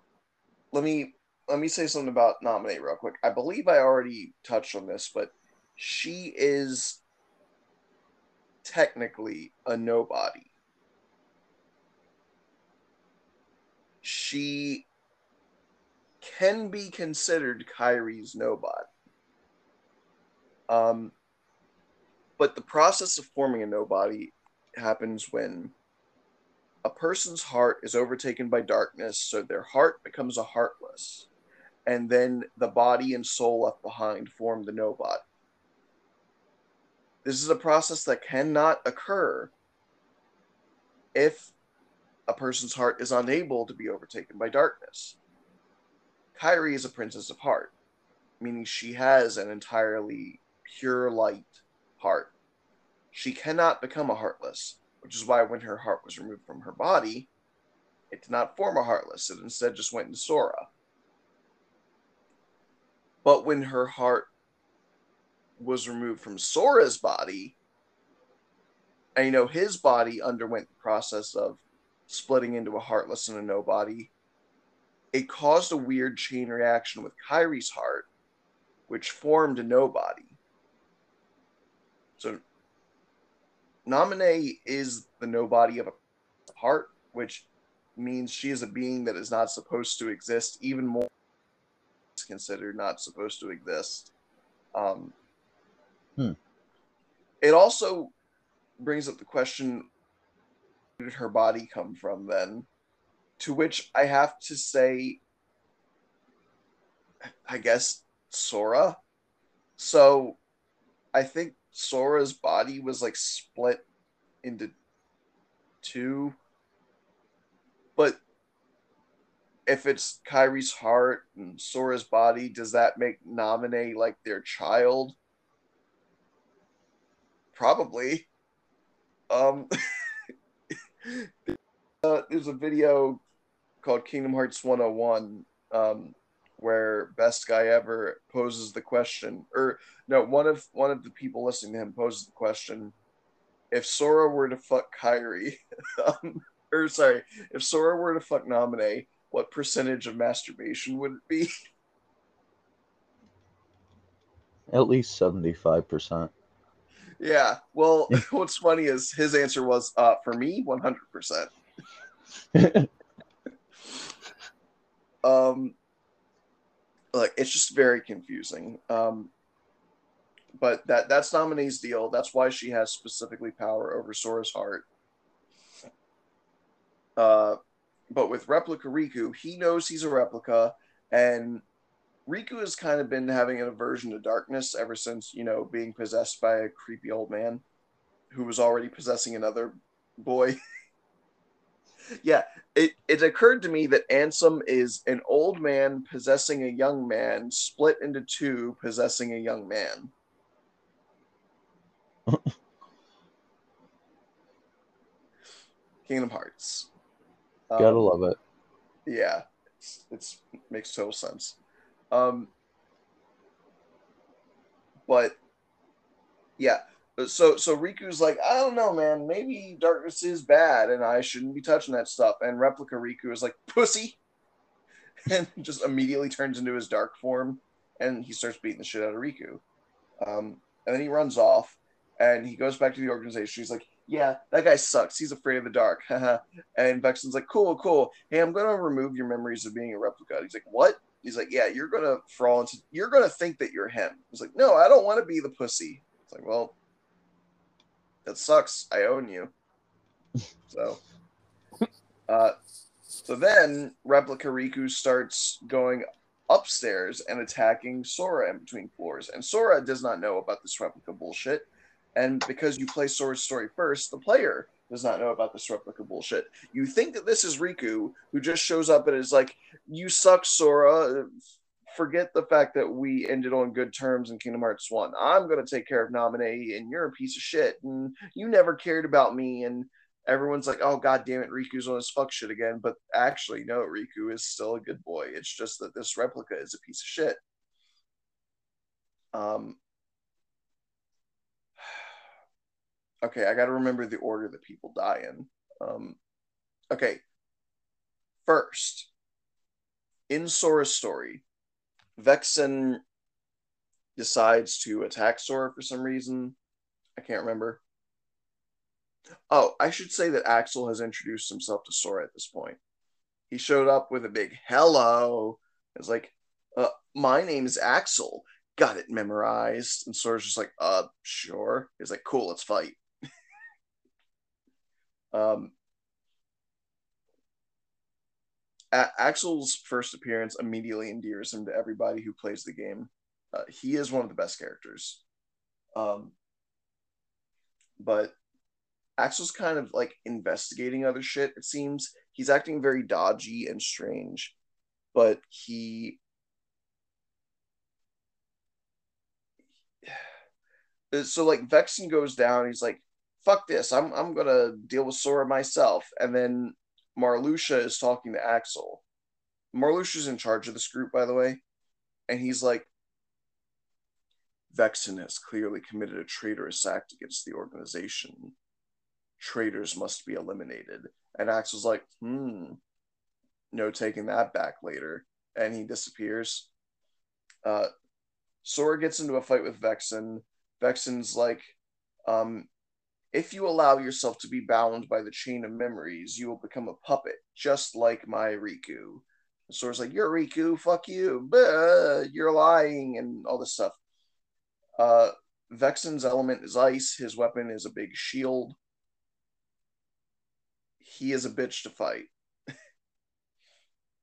let me let me say something about Naminé real quick. I believe I already touched on this, but she is technically a nobody. She can be considered Kairi's nobody. Um, but the process of forming a nobody happens when a person's heart is overtaken by darkness, so their heart becomes a heartless, and then the body and soul left behind form the nobody. This is a process that cannot occur if a person's heart is unable to be overtaken by darkness. Kairi is a princess of heart, meaning she has an entirely pure light heart. She cannot become a heartless, which is why when her heart was removed from her body, it did not form a heartless. It instead just went into Sora. But when her heart was removed from Sora's body, and you know his body underwent the process of splitting into a heartless and a nobody, it caused a weird chain reaction with Kairi's heart, which formed a nobody. So Naminé is the nobody of a heart, which means she is a being that is not supposed to exist, even more considered not supposed to exist. Um, Hmm. It also brings up the question where did her body come from then? To which I have to say, I guess Sora. So I think Sora's body was like split into two. But if it's Kairi's heart and Sora's body, does that make Naminé like their child? Probably. Um, uh, there's a video called Kingdom Hearts 101 um, where Best Guy Ever poses the question, or no, one of one of the people listening to him poses the question: If Sora were to fuck Kairi, um, or sorry, if Sora were to fuck Naminé, what percentage of masturbation would it be? At least 75%. yeah. Well, what's funny is his answer was, uh, for me, one hundred percent. Um, like it's just very confusing. Um, but that that's Naminé's deal. That's why she has specifically power over Sora's heart. Uh, but with Replica Riku, he knows he's a replica, and Riku has kind of been having an aversion to darkness ever since you know being possessed by a creepy old man who was already possessing another boy. yeah, it, it occurred to me that Ansem is an old man possessing a young man, split into two, possessing a young man. Kingdom Hearts. Gotta Um, love it. yeah, it's, it's makes total sense. Um, but yeah, so so Riku's like, I don't know, man. Maybe darkness is bad, and I shouldn't be touching that stuff. And replica Riku is like, pussy, and just immediately turns into his dark form, and he starts beating the shit out of Riku. Um, and then he runs off, and he goes back to the organization. He's like, yeah, that guy sucks. He's afraid of the dark. and Vexen's like, cool, cool. Hey, I'm gonna remove your memories of being a replica. He's like, what? He's like, yeah, you're gonna fall into. You're gonna think that you're him. He's like, no, I don't want to be the pussy. It's like, well, that sucks. I own you. So, Uh, so then Replica Riku starts going upstairs and attacking Sora in between floors. And Sora does not know about this replica bullshit. And because you play Sora's story first, the player does not know about this replica bullshit. You think that this is Riku, who just shows up and is like, You suck, Sora. Forget the fact that we ended on good terms in Kingdom Hearts 1. I'm going to take care of Naminé, and you're a piece of shit. And you never cared about me. And everyone's like, oh god damn it, Riku's on his fuck shit again. But actually, no, Riku is still a good boy. It's just that this replica is a piece of shit. Um Okay, I gotta remember the order that people die in. Um okay. First, in Sora's story, Vexen decides to attack Sora for some reason. I can't remember. Oh, I should say that Axel has introduced himself to Sora at this point. He showed up with a big hello. It's like, uh, my name is Axel. Got it memorized. And Sora's just like, uh, sure. He's like, cool, let's fight. Um, Axel's first appearance immediately endears him to everybody who plays the game. Uh, he is one of the best characters. Um, but Axel's kind of like investigating other shit, it seems. He's acting very dodgy and strange, but he. So like Vexen goes down, he's like, fuck this, I'm I'm gonna deal with Sora myself. And then Marluxia is talking to Axel. Marluxia's in charge of this group, by the way. And he's like, Vexen has clearly committed a traitorous act against the organization traitors must be eliminated. And Axel's like, hmm, no taking that back later. And he disappears. Uh, Sora gets into a fight with Vexen. Vexen's like, um, if you allow yourself to be bound by the chain of memories, you will become a puppet, just like my Riku. Sora's like, you're Riku, fuck you, Buh, you're lying, and all this stuff. Uh, Vexen's element is ice. His weapon is a big shield he is a bitch to fight.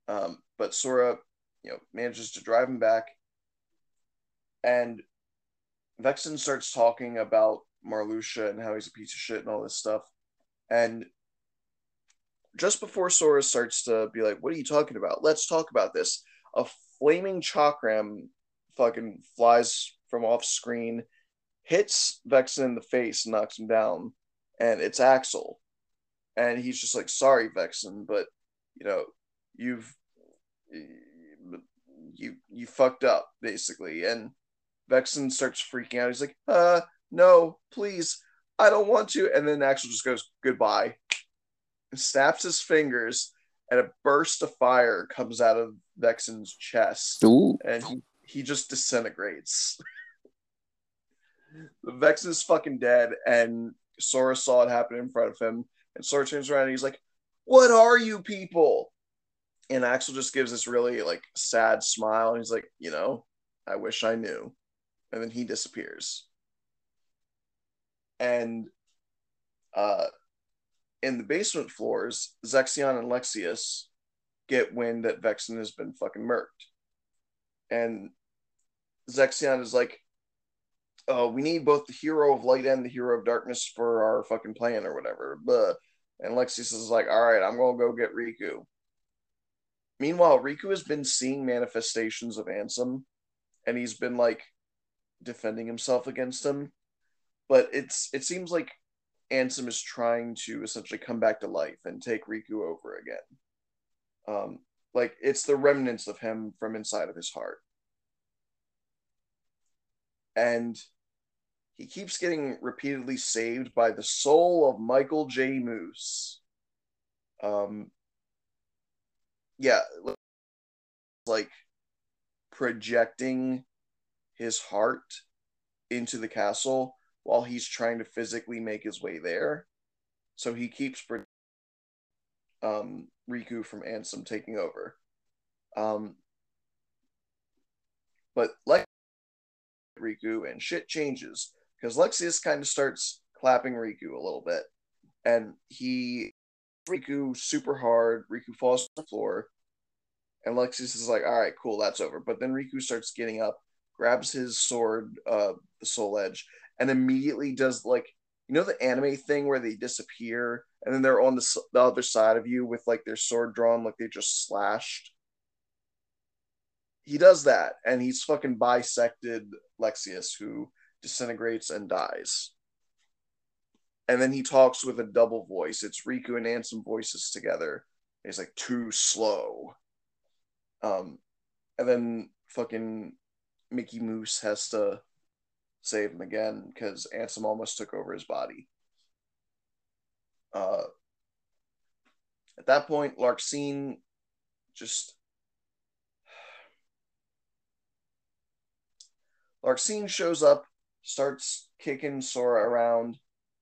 um, but Sora, you know, manages to drive him back, and Vexen starts talking about Marluxia and how he's a piece of shit and all this stuff. And just before Sora starts to be like, "What are you talking about? Let's talk about this," a flaming chakram fucking flies from off screen, hits Vexen in the face, knocks him down, and it's Axel and he's just like, "Sorry, Vexen, but you know, you've you you fucked up basically." And Vexen starts freaking out. He's like, "Uh, no, please, I don't want to." And then Axel just goes, "Goodbye," and snaps his fingers, and a burst of fire comes out of Vexen's chest, Ooh. and he he just disintegrates. Vexen's fucking dead, and Sora saw it happen in front of him and Sora turns around and he's like, What are you people? And Axel just gives this really like sad smile and he's like, You know, I wish I knew. And then he disappears. And uh, in the basement floors, Zexion and Lexaeus get wind that Vexen has been fucking murked. And Zexion is like, uh, we need both the hero of light and the hero of darkness for our fucking plan or whatever. But and Lexaeus is like, all right, I'm gonna go get Riku. Meanwhile, Riku has been seeing manifestations of Ansem, and he's been like defending himself against them. But it's it seems like Ansem is trying to essentially come back to life and take Riku over again. Um, like it's the remnants of him from inside of his heart. And he keeps getting repeatedly saved by the soul of Michael J. Moose. Um, yeah, like projecting his heart into the castle while he's trying to physically make his way there. So he keeps um, Riku from Ansem taking over. Um, but like Riku, and shit changes because Lexaeus kind of starts clapping Riku a little bit, and he Riku super hard. Riku falls to the floor. And Lexaeus is like, all right, cool, that's over. But then Riku starts getting up, grabs his sword, uh, the soul edge, and immediately does like, you know, the anime thing where they disappear and then they're on the, the other side of you with like their sword drawn, like they just slashed. He does that, and he's fucking bisected Lexaeus, who disintegrates and dies. And then he talks with a double voice. It's Riku and Ansem voices together. He's like too slow. Um, and then fucking Mickey Moose has to save him again because Ansem almost took over his body. Uh, at that point, Larxene just Larxene shows up, starts kicking Sora around.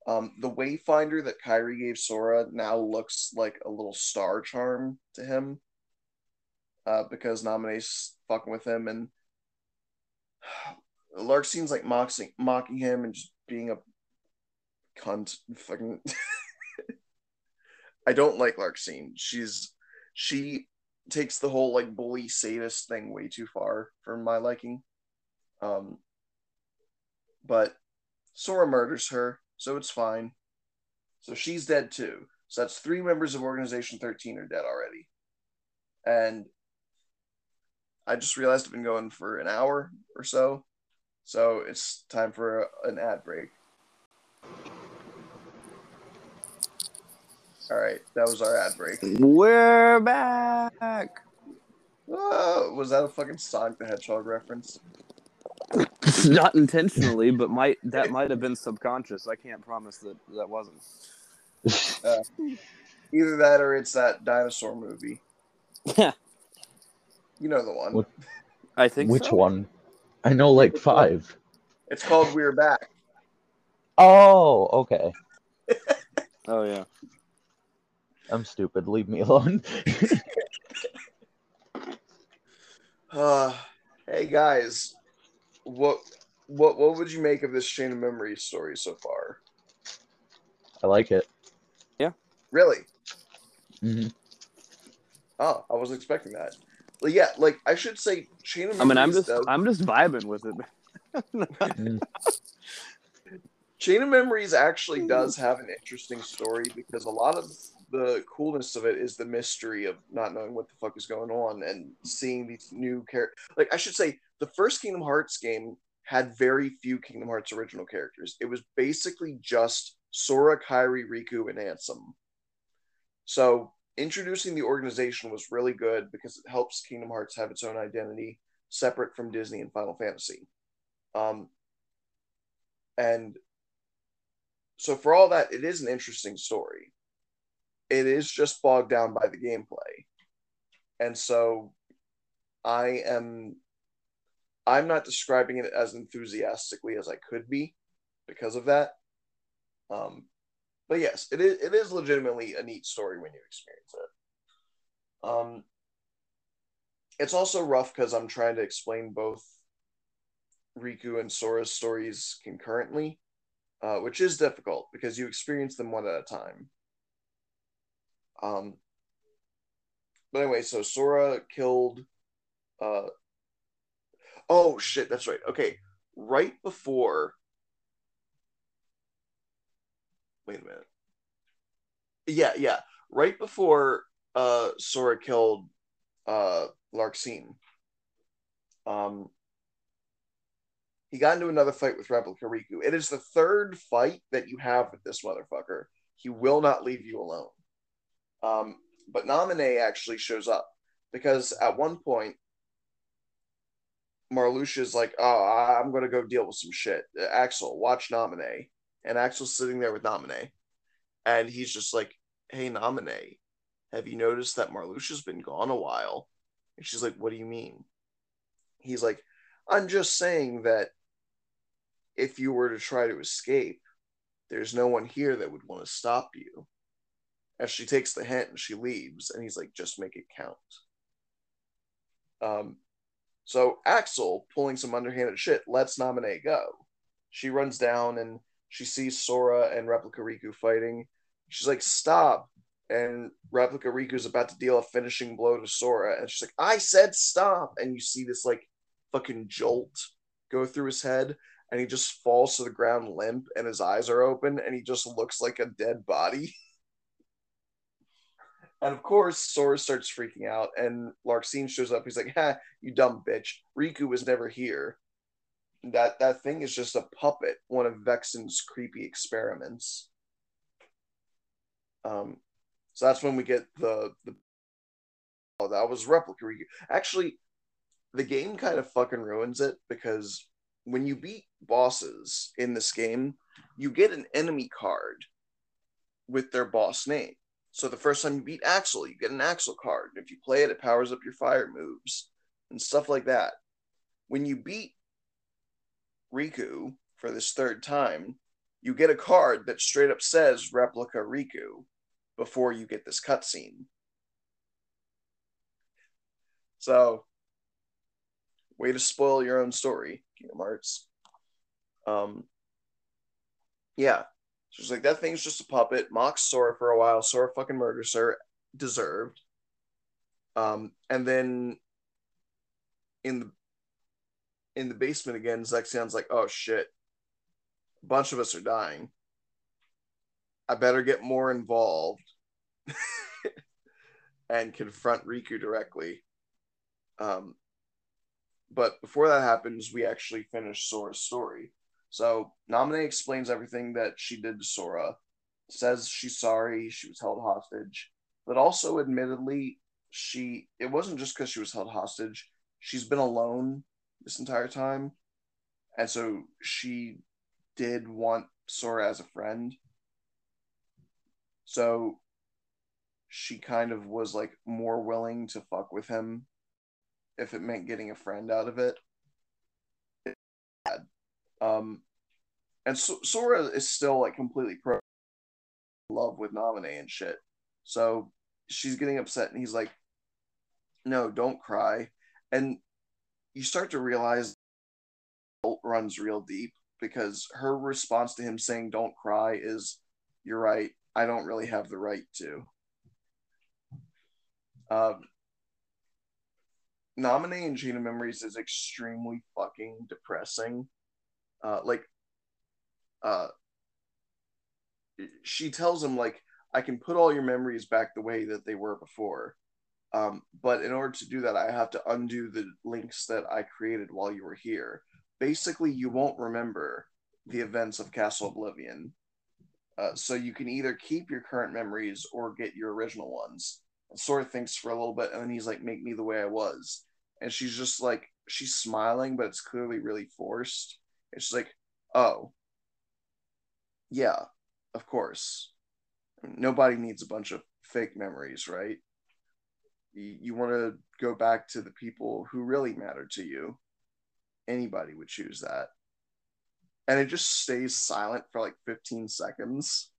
Um, the Wayfinder that Kairi gave Sora now looks like a little star charm to him uh, because Naminé's fucking with him, and Larxene's like mocking, mocking him and just being a cunt. Fucking, I don't like Larxene. She's she takes the whole like bully sadist thing way too far for my liking. Um, but Sora murders her, so it's fine. So she's dead too. So that's three members of Organization 13 are dead already. And I just realized I've been going for an hour or so. So it's time for a, an ad break. All right, that was our ad break. We're back. Oh, was that a fucking Sonic the Hedgehog reference? Not intentionally, but might that might have been subconscious. I can't promise that that wasn't. Uh, either that or it's that dinosaur movie. Yeah, You know the one. What- I think Which so. one? I know like five. It's called We're Back. Oh, okay. Oh yeah. I'm stupid. Leave me alone. Uh, hey guys, what what what would you make of this chain of memories story so far? I like it. Yeah. Really? hmm Oh, I wasn't expecting that. Yeah, like I should say, chain of I memories. mean, I'm just does- I'm just vibing with it. Chain of Memories actually does have an interesting story because a lot of the coolness of it is the mystery of not knowing what the fuck is going on and seeing these new characters. Like I should say, the first Kingdom Hearts game had very few Kingdom Hearts original characters. It was basically just Sora, Kairi, Riku, and Ansem. So introducing the organization was really good because it helps Kingdom Hearts have its own identity separate from Disney and Final Fantasy. Um, and so for all that, it is an interesting story. It is just bogged down by the gameplay. And so I am I'm not describing it as enthusiastically as I could be because of that. Um but yes, it is it is legitimately a neat story when you experience it. Um it's also rough because I'm trying to explain both Riku and Sora's stories concurrently uh, which is difficult because you experience them one at a time. Um, but anyway, so Sora killed. Uh, oh shit, that's right. Okay, right before. Wait a minute. Yeah, yeah, right before uh, Sora killed uh, Larxene. Um, he got into another fight with Replica Riku. It is the third fight that you have with this motherfucker. He will not leave you alone. Um, but Naminé actually shows up because at one point, Marluxia's like, "Oh, I'm gonna go deal with some shit." Uh, Axel, watch Naminé, and Axel's sitting there with Naminé, and he's just like, "Hey, Naminé, have you noticed that Marluxia's been gone a while?" And she's like, "What do you mean?" He's like, "I'm just saying that if you were to try to escape, there's no one here that would want to stop you. As she takes the hint and she leaves, and he's like, just make it count. Um, so Axel, pulling some underhanded shit, lets Naminé go. She runs down and she sees Sora and Replica Riku fighting. She's like, stop. and Replica Riku's about to deal a finishing blow to Sora, and she's like, "I said stop!" And you see this like fucking jolt go through his head, and he just falls to the ground limp, and his eyes are open, and he just looks like a dead body. And of course, Sora starts freaking out, and Larxene shows up. He's like, "Ha, you dumb bitch! Riku was never here. That that thing is just a puppet, one of Vexen's creepy experiments." Um, so that's when we get the the. Oh, that was replica Actually, the game kind of fucking ruins it because when you beat bosses in this game, you get an enemy card with their boss name. So the first time you beat Axel, you get an Axel card. If you play it, it powers up your fire moves and stuff like that. When you beat Riku for this third time, you get a card that straight up says replica Riku before you get this cutscene. So, way to spoil your own story, Kingdom Hearts. Um, yeah, She's like, that thing's just a puppet. Mocks Sora for a while. Sora fucking murders her. Deserved. Um, and then in the in the basement again, Zexion's like, oh shit. A bunch of us are dying. I better get more involved and confront Riku directly. Um, but before that happens, we actually finish Sora's story. So Naminé explains everything that she did to Sora, says she's sorry she was held hostage, but also admittedly she it wasn't just because she was held hostage. She's been alone this entire time, and so she did want Sora as a friend. So she kind of was like more willing to fuck with him if it meant getting a friend out of it. Um, and so- Sora is still like completely pro love with Naminé and shit. So she's getting upset, and he's like, "No, don't cry." And you start to realize runs real deep because her response to him saying "Don't cry" is, "You're right. I don't really have the right to." Um, Chain of Memories is extremely fucking depressing. Uh, like, uh, she tells him like, "I can put all your memories back the way that they were before, um, but in order to do that, I have to undo the links that I created while you were here. Basically, you won't remember the events of Castle Oblivion." Uh, so you can either keep your current memories or get your original ones. And Sora thinks for a little bit, and then he's like, "Make me the way I was." And she's just like, she's smiling, but it's clearly really forced. And she's like, "Oh, yeah, of course. Nobody needs a bunch of fake memories, right? You, want to go back to the people who really matter to you. Anybody would choose that." And it just stays silent for like 15 seconds.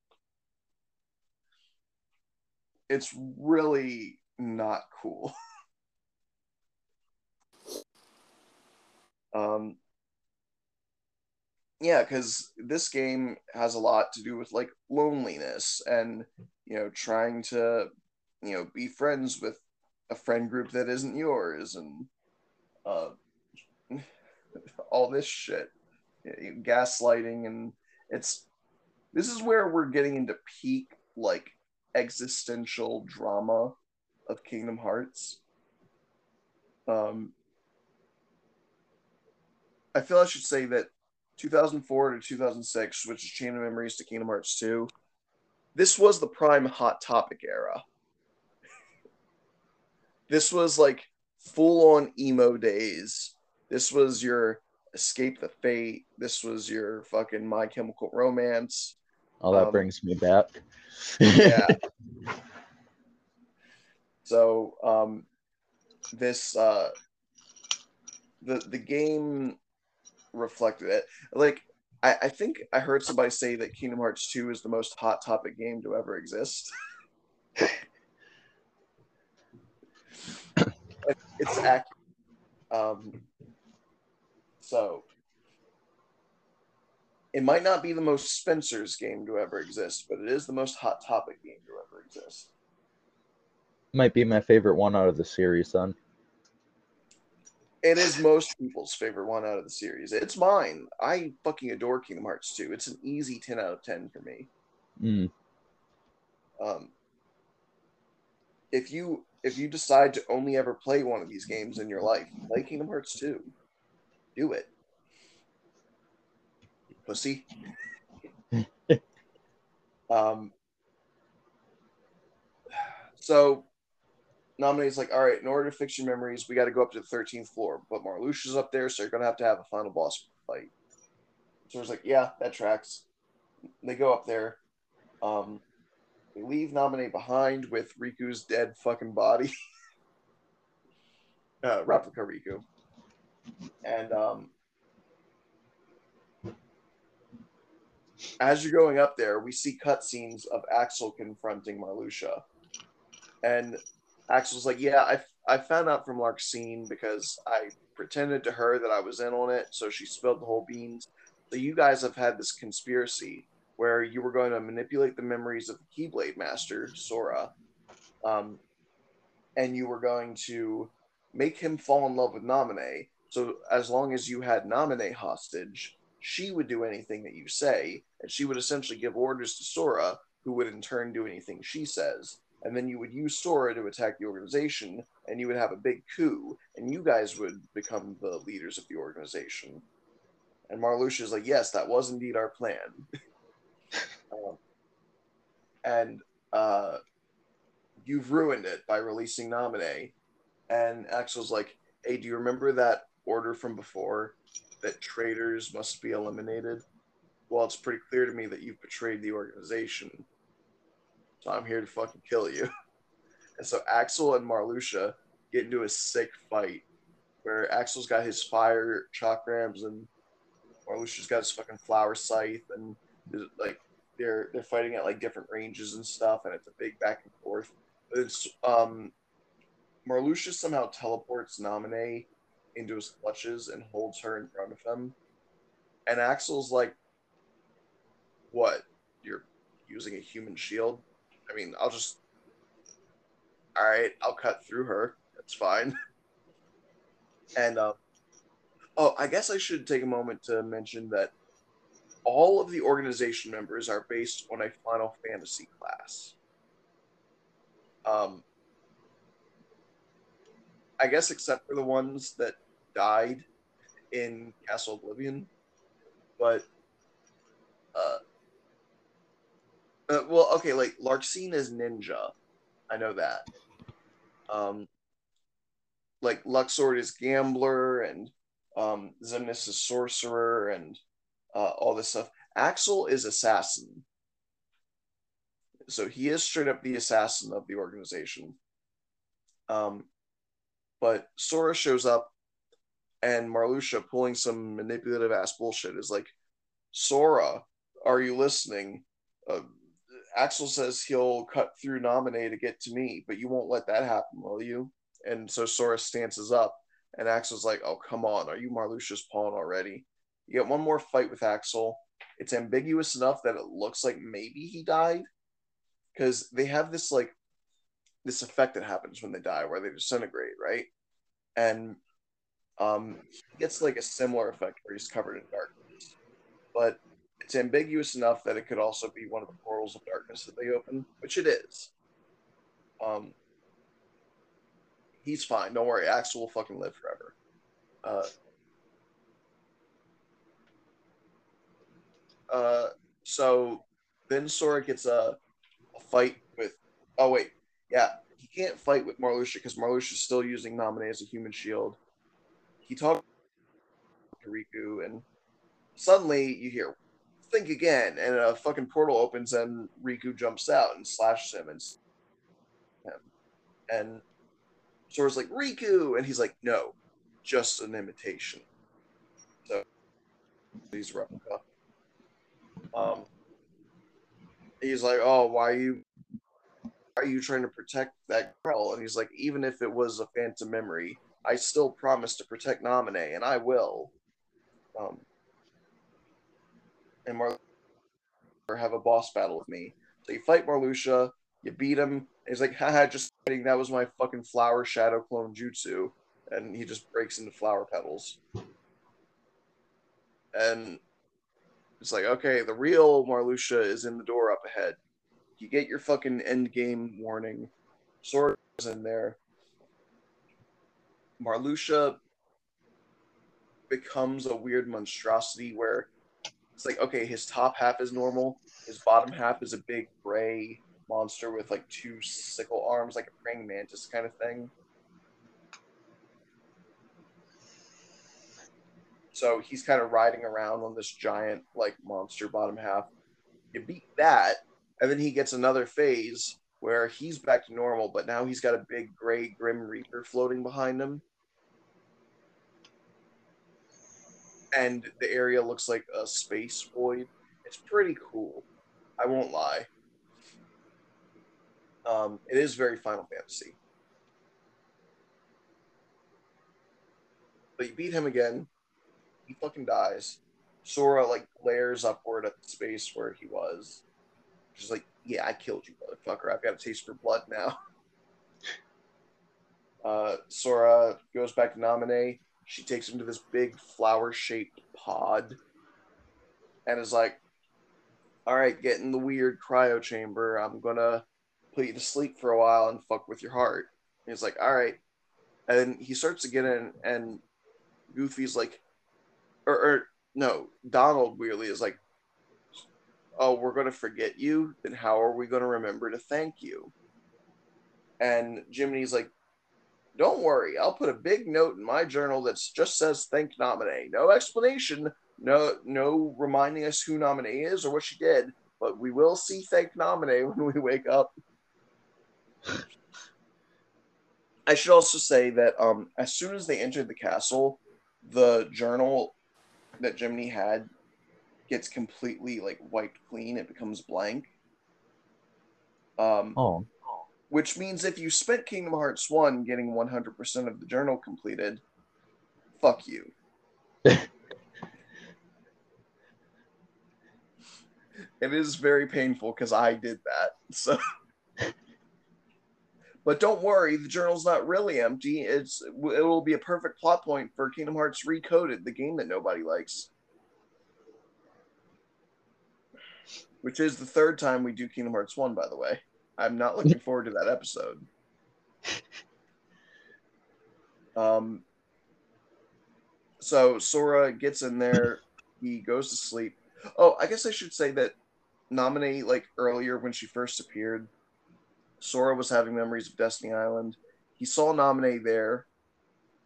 It's really not cool. um, yeah, because this game has a lot to do with like loneliness and you know trying to you know be friends with a friend group that isn't yours and uh, all this shit, gaslighting, and it's this is where we're getting into peak like existential drama of Kingdom Hearts. Um, I feel I should say that 2004 to 2006, which is Chain of Memories to Kingdom Hearts 2, this was the prime Hot Topic era. This was like full on emo days. This was your Escape the Fate. This was your fucking My Chemical Romance. All that Um, brings me back. Yeah. so um, this uh, the the game reflected it. Like I, I think I heard somebody say that Kingdom Hearts 2 is the most hot topic game to ever exist. it's accurate. Um, so it might not be the most Spencer's game to ever exist, but it is the most hot topic game to ever exist. might be my favorite one out of the series. Then It is most people's favorite one out of the series. It's mine. I fucking adore Kingdom Hearts 2. It's an easy 10 out of 10 for me. mm, Um, if you if you decide to only ever play one of these games in your life, play Kingdom Hearts 2. Do it. Pussy. um so Naminé's like, all right, in order to fix your memories, we got to go up to the 13th floor. But Marluxia's up there, so you're going to have to have a final boss fight. So I was like, yeah, that tracks. They go up there. Um, leave Naminé behind with Riku's dead fucking body. uh, replica Riku. And um, as you're going up there, we see cutscenes of Axel confronting Marluxia. And Axel's like, yeah, I, I found out from Larxene because I pretended to her that I was in on it, so she spilled the whole beans. So you guys have had this conspiracy where you were going to manipulate the memories of the Keyblade Master, Sora, um, and you were going to make him fall in love with Naminé. So as long as you had Naminé hostage, she would do anything that you say, and she would essentially give orders to Sora, who would in turn do anything she says. And then you would use Sora to attack the organization, and you would have a big coup, and you guys would become the leaders of the organization. And Marluxia is like, yes, that was indeed our plan. um, and uh, you've ruined it by releasing Naminé. And Axel's like, hey, do you remember that order from before that traitors must be eliminated? Well, it's pretty clear to me that you've betrayed the organization. So I'm here to fucking kill you. And so Axel and Marluxia get into a sick fight where Axel's got his fire chakrams and Marluxia's got his fucking flower scythe and like they're they're fighting at like different ranges and stuff and it's a big back and forth. It's um Marluxia somehow teleports Naminé into his clutches and holds her in front of him. And Axel's like, What? You're using a human shield? I mean, I'll just. Alright, I'll cut through her. That's fine. and, uh, oh, I guess I should take a moment to mention that all of the organization members are based on a Final Fantasy class. Um, I guess except for the ones that died in Castle Oblivion, but uh, uh, well, okay, like Larxene is ninja, I know that. Um, like Luxord is gambler, and um, Xemnas is sorcerer, and uh, all this stuff. Axel is assassin, so he is straight up the assassin of the organization. Um, but Sora shows up, and Marluxia, pulling some manipulative ass bullshit, is like, Sora, are you listening? Uh, Axel says he'll cut through Naminé to get to me, but you won't let that happen, will you? And so Sora stances up, and Axel's like, "Oh, come on, are you Marluxia's pawn already?" You get one more fight with Axel. It's ambiguous enough that it looks like maybe he died, because they have this like this effect that happens when they die, where they disintegrate, right? And um, he gets like a similar effect where he's covered in darkness, but it's ambiguous enough that it could also be one of the portals of darkness that they open, which it is. Um, he's fine. Don't worry. Axel will fucking live forever. Uh, uh, so then Sora gets a, a fight with. Oh wait, yeah, he can't fight with Marluxia because Marluxia's still using Naminé as a human shield. He talks to Riku, and suddenly you hear think again, and a fucking portal opens and Riku jumps out and slashes him and him. And Sora's like, Riku! And he's like, no, just an imitation. So he's replica. Um he's like, Oh, why are you why are you trying to protect that girl? And he's like, even if it was a phantom memory, I still promise to protect Naminé, and I will. Um, and Mar have a boss battle with me. So you fight Marluxia, You beat him. He's like, haha, just kidding. That was my fucking flower shadow clone jutsu. And he just breaks into flower petals. And it's like, okay, the real Marluxia is in the door up ahead. You get your fucking end game warning. Sword is in there. Marluxia becomes a weird monstrosity where it's like, okay, his top half is normal, his bottom half is a big gray monster with like two sickle arms, like a praying mantis kind of thing. So he's kind of riding around on this giant like monster bottom half. You beat that, and then he gets another phase where he's back to normal, but now he's got a big gray Grim Reaper floating behind him. And the area looks like a space void. It's pretty cool. I won't lie. Um, it is very Final Fantasy. But you beat him again. He fucking dies. Sora like glares upward at the space where he was. Just like, yeah, I killed you, motherfucker. I've got a taste for blood now. Uh, Sora goes back to Naminé. She takes him to this big flower shaped pod and is like, All right, get in the weird cryo chamber. I'm gonna put you to sleep for a while and fuck with your heart. And he's like, All right. And he starts to get in, and Goofy's like, or, or no, Donald weirdly is like, oh, we're going to forget you, then how are we going to remember to thank you? And Jiminy's like, don't worry, I'll put a big note in my journal that just says thank Naminé. No explanation, no no reminding us who Naminé is or what she did, but we will see thank Naminé when we wake up. I should also say that um, as soon as they entered the castle, the journal that Jiminy had gets completely like wiped clean. It becomes blank. Um, Oh, which means if you spent Kingdom Hearts 1 getting 100% of the journal completed, fuck you. it is very painful because I did that. So But don't worry, the journal's not really empty. It's it will be a perfect plot point for Kingdom Hearts Recoded, the game that nobody likes. Which is the third time we do Kingdom Hearts 1, by the way. I'm not looking forward to that episode. Um, so Sora gets in there, he goes to sleep. Oh, I guess I should say that Naminé like earlier when she first appeared, Sora was having memories of Destiny Island. He saw Naminé there,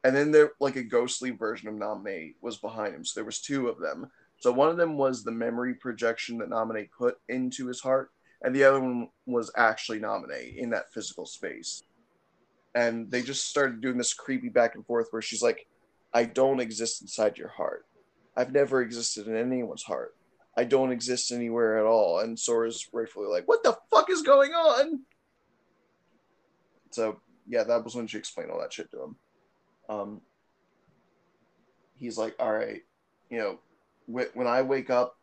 and then there like a ghostly version of Naminé was behind him. So there was two of them. So one of them was the memory projection that Naminé put into his heart, and the other one was actually Naminé in that physical space. And they just started doing this creepy back and forth where she's like, I don't exist inside your heart. I've never existed in anyone's heart. I don't exist anywhere at all. And Sora's rightfully like, What the fuck is going on? So yeah, that was when she explained all that shit to him. Um, he's like, All right, you know, wh- when I wake up,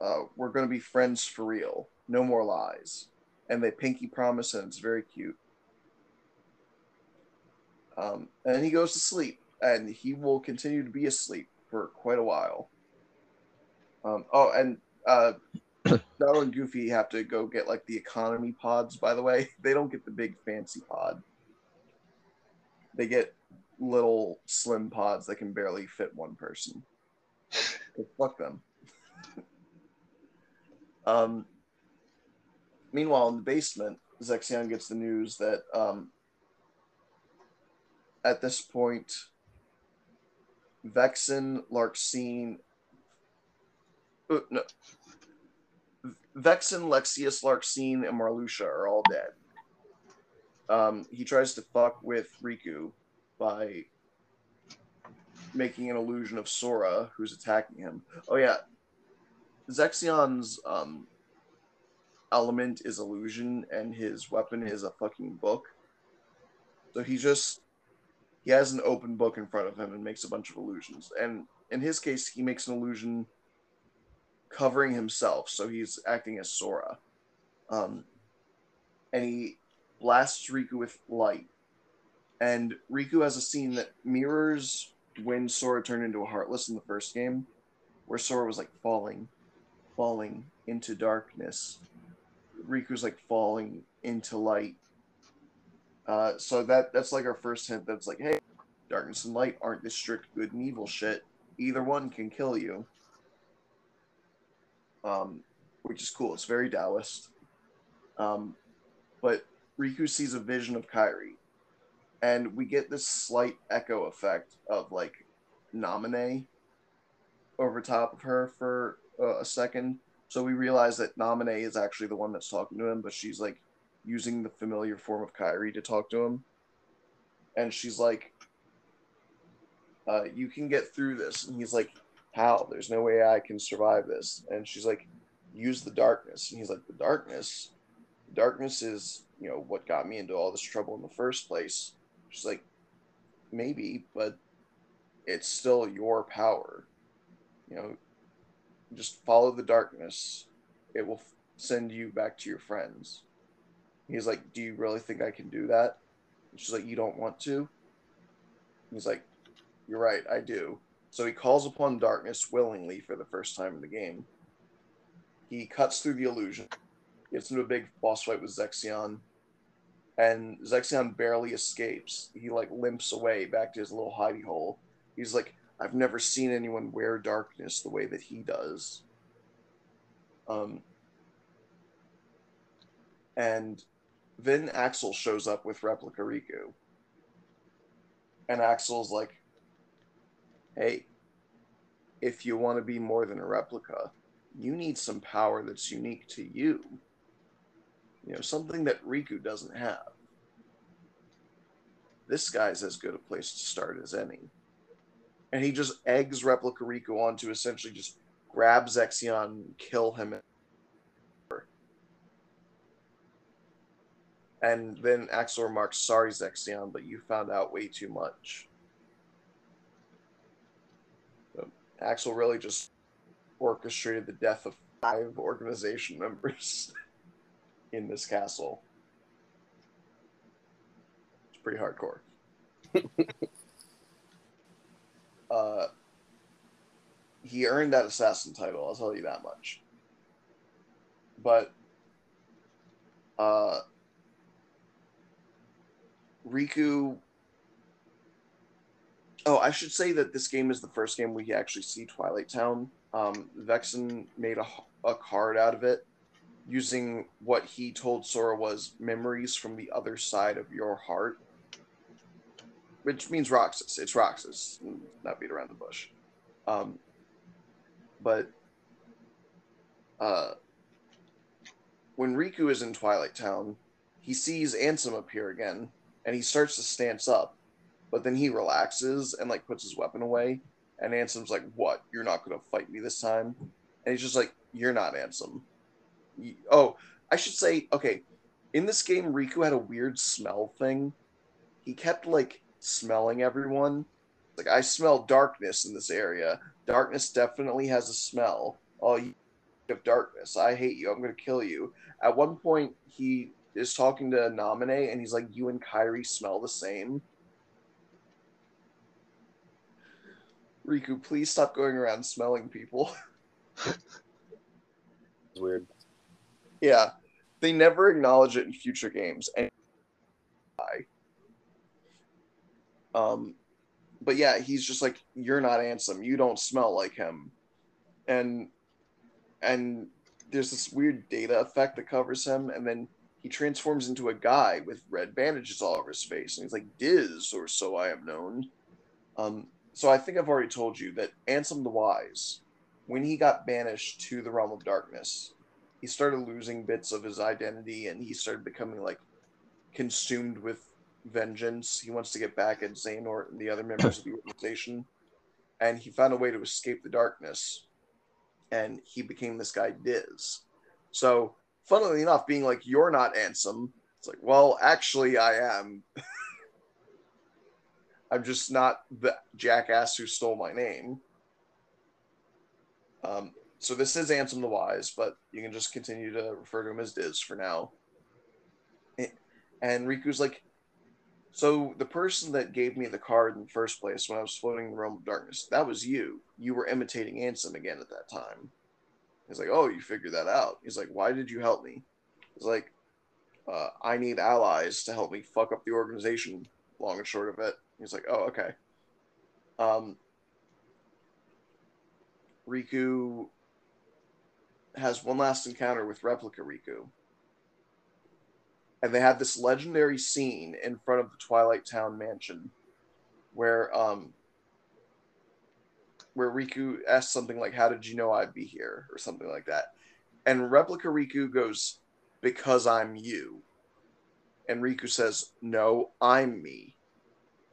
uh, we're gonna be friends for real. No more lies. And they pinky promise, and it's very cute. Um, and he goes to sleep, and he will continue to be asleep for quite a while. Um, oh, and uh, Donald and Goofy have to go get like the economy pods. By the way, they don't get the big fancy pod. They get little slim pods that can barely fit one person. So fuck them. um, meanwhile, in the basement, Zexion gets the news that um, at this point, Vexen, Larxene, uh, no, Vexen, Lexaeus, Larxene, and Marluxia are all dead. Um, he tries to fuck with Riku by making an illusion of Sora, who's attacking him. Oh yeah, Zexion's um, element is illusion, and his weapon is a fucking book. So he just he has an open book in front of him and makes a bunch of illusions. And in his case, he makes an illusion covering himself, so he's acting as Sora. Um, and he blasts Riku with light. And Riku has a scene that mirrors when Sora turned into a Heartless in the first game, where Sora was like falling, falling into darkness. Riku's like falling into light. Uh, so that that's like our first hint that's like, hey, darkness and light aren't this strict good and evil shit. Either one can kill you. Um, which is cool. It's very Taoist. Um, but Riku sees a vision of Kairi, and we get this slight echo effect of like Naminé over top of her for uh, a second. So we realize that Naminé is actually the one that's talking to him, but she's like using the familiar form of Kairi to talk to him. And she's like, uh, You can get through this. And he's like, How? There's no way I can survive this. And she's like, Use the darkness. And he's like, The darkness? Darkness is, you know, what got me into all this trouble in the first place. She's like, Maybe, but it's still your power. You know, just follow the darkness. It will f- send you back to your friends. He's like, Do you really think I can do that? And she's like, You don't want to? He's like, You're right, I do. So he calls upon darkness willingly for the first time in the game. He cuts through the illusion, gets into a big boss fight with Zexion, and Zexion barely escapes. He like limps away back to his little hidey hole. He's like, I've never seen anyone wear darkness the way that he does. Um, and then Axel shows up with Replica Riku. And Axel's like, hey, if you want to be more than a replica, you need some power that's unique to you. You know, something that Riku doesn't have. This guy's as good a place to start as any. And he just eggs Replica Riku on to essentially just grab Zexion, and kill him, And then Axel remarks, Sorry, Zexion, but you found out way too much. So Axel really just orchestrated the death of five organization members in this castle. It's pretty hardcore. uh, he earned that assassin title, I'll tell you that much. But uh, Riku. Oh, I should say that this game is the first game we actually see Twilight Town. Um, Vexen made a, a card out of it using what he told Sora was memories from the other side of your heart, which means Roxas. It's Roxas, not beat around the bush. Um, but uh, when Riku is in Twilight Town, he sees Ansem appear again and he starts to stance up, but then he relaxes and like puts his weapon away. And Ansem's like, "What? You're not gonna fight me this time?" And he's just like, "You're not Ansem." Oh, I should say, okay. In this game, Riku had a weird smell thing. He kept like smelling everyone. Like I smell darkness in this area. Darkness definitely has a smell. Oh, you of darkness. I hate you. I'm gonna kill you. At one point, he is talking to Naminé and he's like, You and Kairi smell the same. Riku, please stop going around smelling people. It's weird. yeah. They never acknowledge it in future games. And um but yeah, he's just like, You're not Ansem, you don't smell like him. And and there's this weird data effect that covers him, and then he transforms into a guy with red bandages all over his face, and he's like Diz, or so I am known. Um, so I think I've already told you that Ansem the Wise, when he got banished to the realm of darkness, he started losing bits of his identity, and he started becoming like consumed with vengeance. He wants to get back at Xehanort and the other members of the organization, and he found a way to escape the darkness, and he became this guy Diz. So funnily enough, being like, you're not Ansem. It's like, well, actually, I am. I'm just not the jackass who stole my name. Um, so this is Ansem the Wise, but you can just continue to refer to him as Diz for now. And Riku's like, so the person that gave me the card in the first place when I was floating in the realm of darkness, that was you. You were imitating Ansem again at that time. He's like, oh, you figured that out. He's like, why did you help me? He's like, uh, I need allies to help me fuck up the organization. Long and short of it. He's like, oh, okay. Um, Riku has one last encounter with Replica Riku. And they have this legendary scene in front of the Twilight Town mansion where um where Riku asks something like, How did you know I'd be here? or something like that. And Replica Riku goes, Because I'm you. And Riku says, No, I'm me.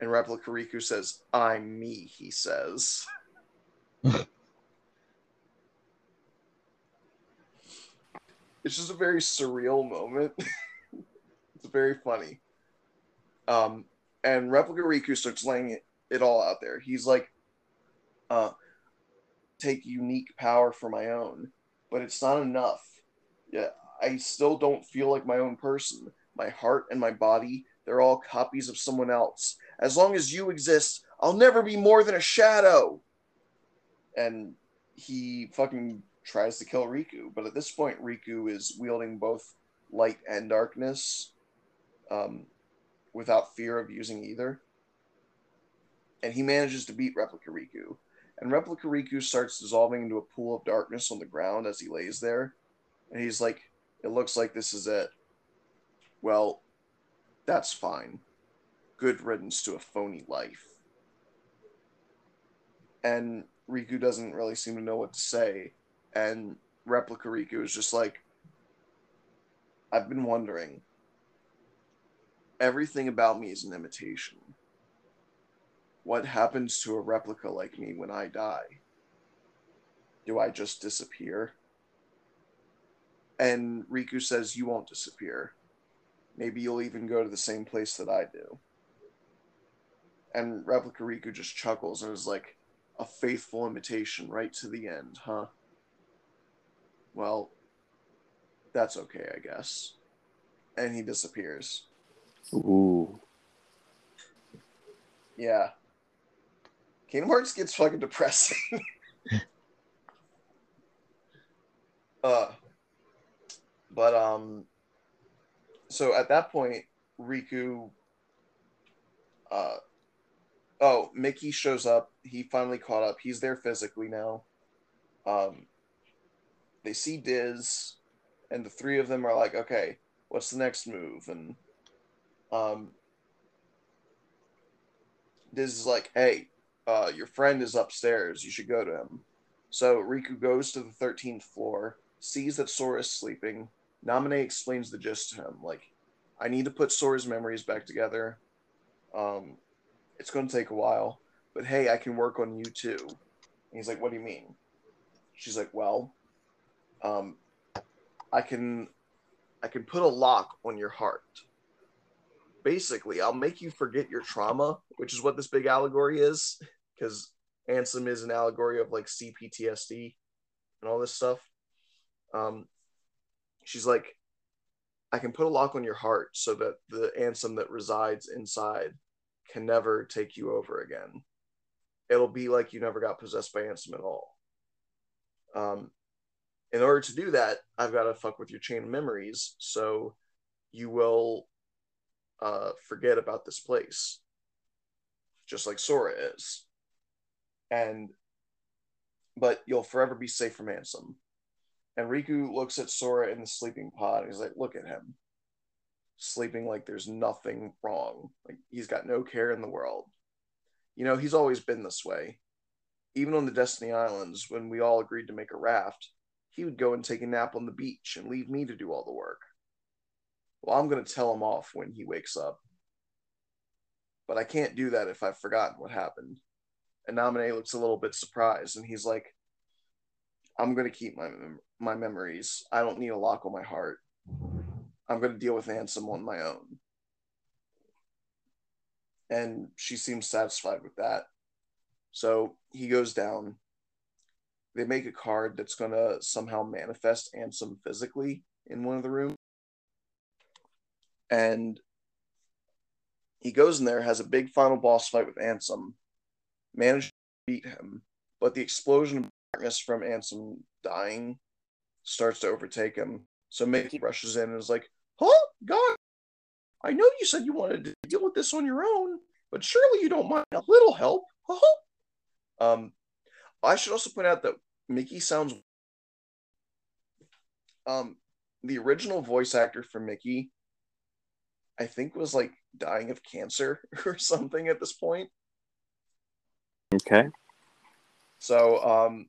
And Replica Riku says, I'm me, he says. it's just a very surreal moment. it's very funny. Um, and Replica Riku starts laying it, it all out there. He's like, uh, take unique power for my own, but it's not enough. Yeah, I still don't feel like my own person. My heart and my body, they're all copies of someone else. As long as you exist, I'll never be more than a shadow. And he fucking tries to kill Riku, but at this point, Riku is wielding both light and darkness um, without fear of using either. And he manages to beat Replica Riku. And Replica Riku starts dissolving into a pool of darkness on the ground as he lays there. And he's like, It looks like this is it. Well, that's fine. Good riddance to a phony life. And Riku doesn't really seem to know what to say. And Replica Riku is just like, I've been wondering. Everything about me is an imitation. What happens to a replica like me when I die? Do I just disappear? And Riku says, You won't disappear. Maybe you'll even go to the same place that I do. And Replica Riku just chuckles and is like, A faithful imitation right to the end, huh? Well, that's okay, I guess. And he disappears. Ooh. Yeah. Kingdom Hearts gets fucking depressing. uh, but um, so at that point, Riku. Uh, oh, Mickey shows up. He finally caught up. He's there physically now. Um, they see Diz, and the three of them are like, "Okay, what's the next move?" And um, Diz is like, "Hey, uh, your friend is upstairs. You should go to him." So Riku goes to the thirteenth floor, sees that Sora is sleeping. Naminé explains the gist to him, like, "I need to put Sora's memories back together. Um, it's going to take a while, but hey, I can work on you too." And he's like, "What do you mean?" She's like, "Well, um, I can, I can put a lock on your heart." basically I'll make you forget your trauma, which is what this big allegory is, because Ansem is an allegory of like CPTSD and all this stuff. Um, she's like, I can put a lock on your heart so that the Ansem that resides inside can never take you over again. It'll be like you never got possessed by Ansem at all. Um, in order to do that, I've got to fuck with your chain of memories, so you will uh, forget about this place, just like Sora is. And, but you'll forever be safe from Ansem. And Riku looks at Sora in the sleeping pod. He's like, look at him, sleeping like there's nothing wrong. Like he's got no care in the world. You know, he's always been this way. Even on the Destiny Islands, when we all agreed to make a raft, he would go and take a nap on the beach and leave me to do all the work. Well, I'm going to tell him off when he wakes up. But I can't do that if I've forgotten what happened. And Naminé looks a little bit surprised, and he's like, I'm going to keep my, my memories. I don't need a lock on my heart. I'm going to deal with Ansem on my own. And she seems satisfied with that. So he goes down. They make a card that's going to somehow manifest Ansem physically in one of the rooms and he goes in there, has a big final boss fight with Ansem, manages to beat him, but the explosion of darkness from Ansem dying starts to overtake him. So Mickey rushes in and is like, Huh? God, I know you said you wanted to deal with this on your own, but surely you don't mind a little help. Huh? Um, I should also point out that Mickey sounds. Um, the original voice actor for Mickey, I think, was like dying of cancer or something at this point. Okay. So um,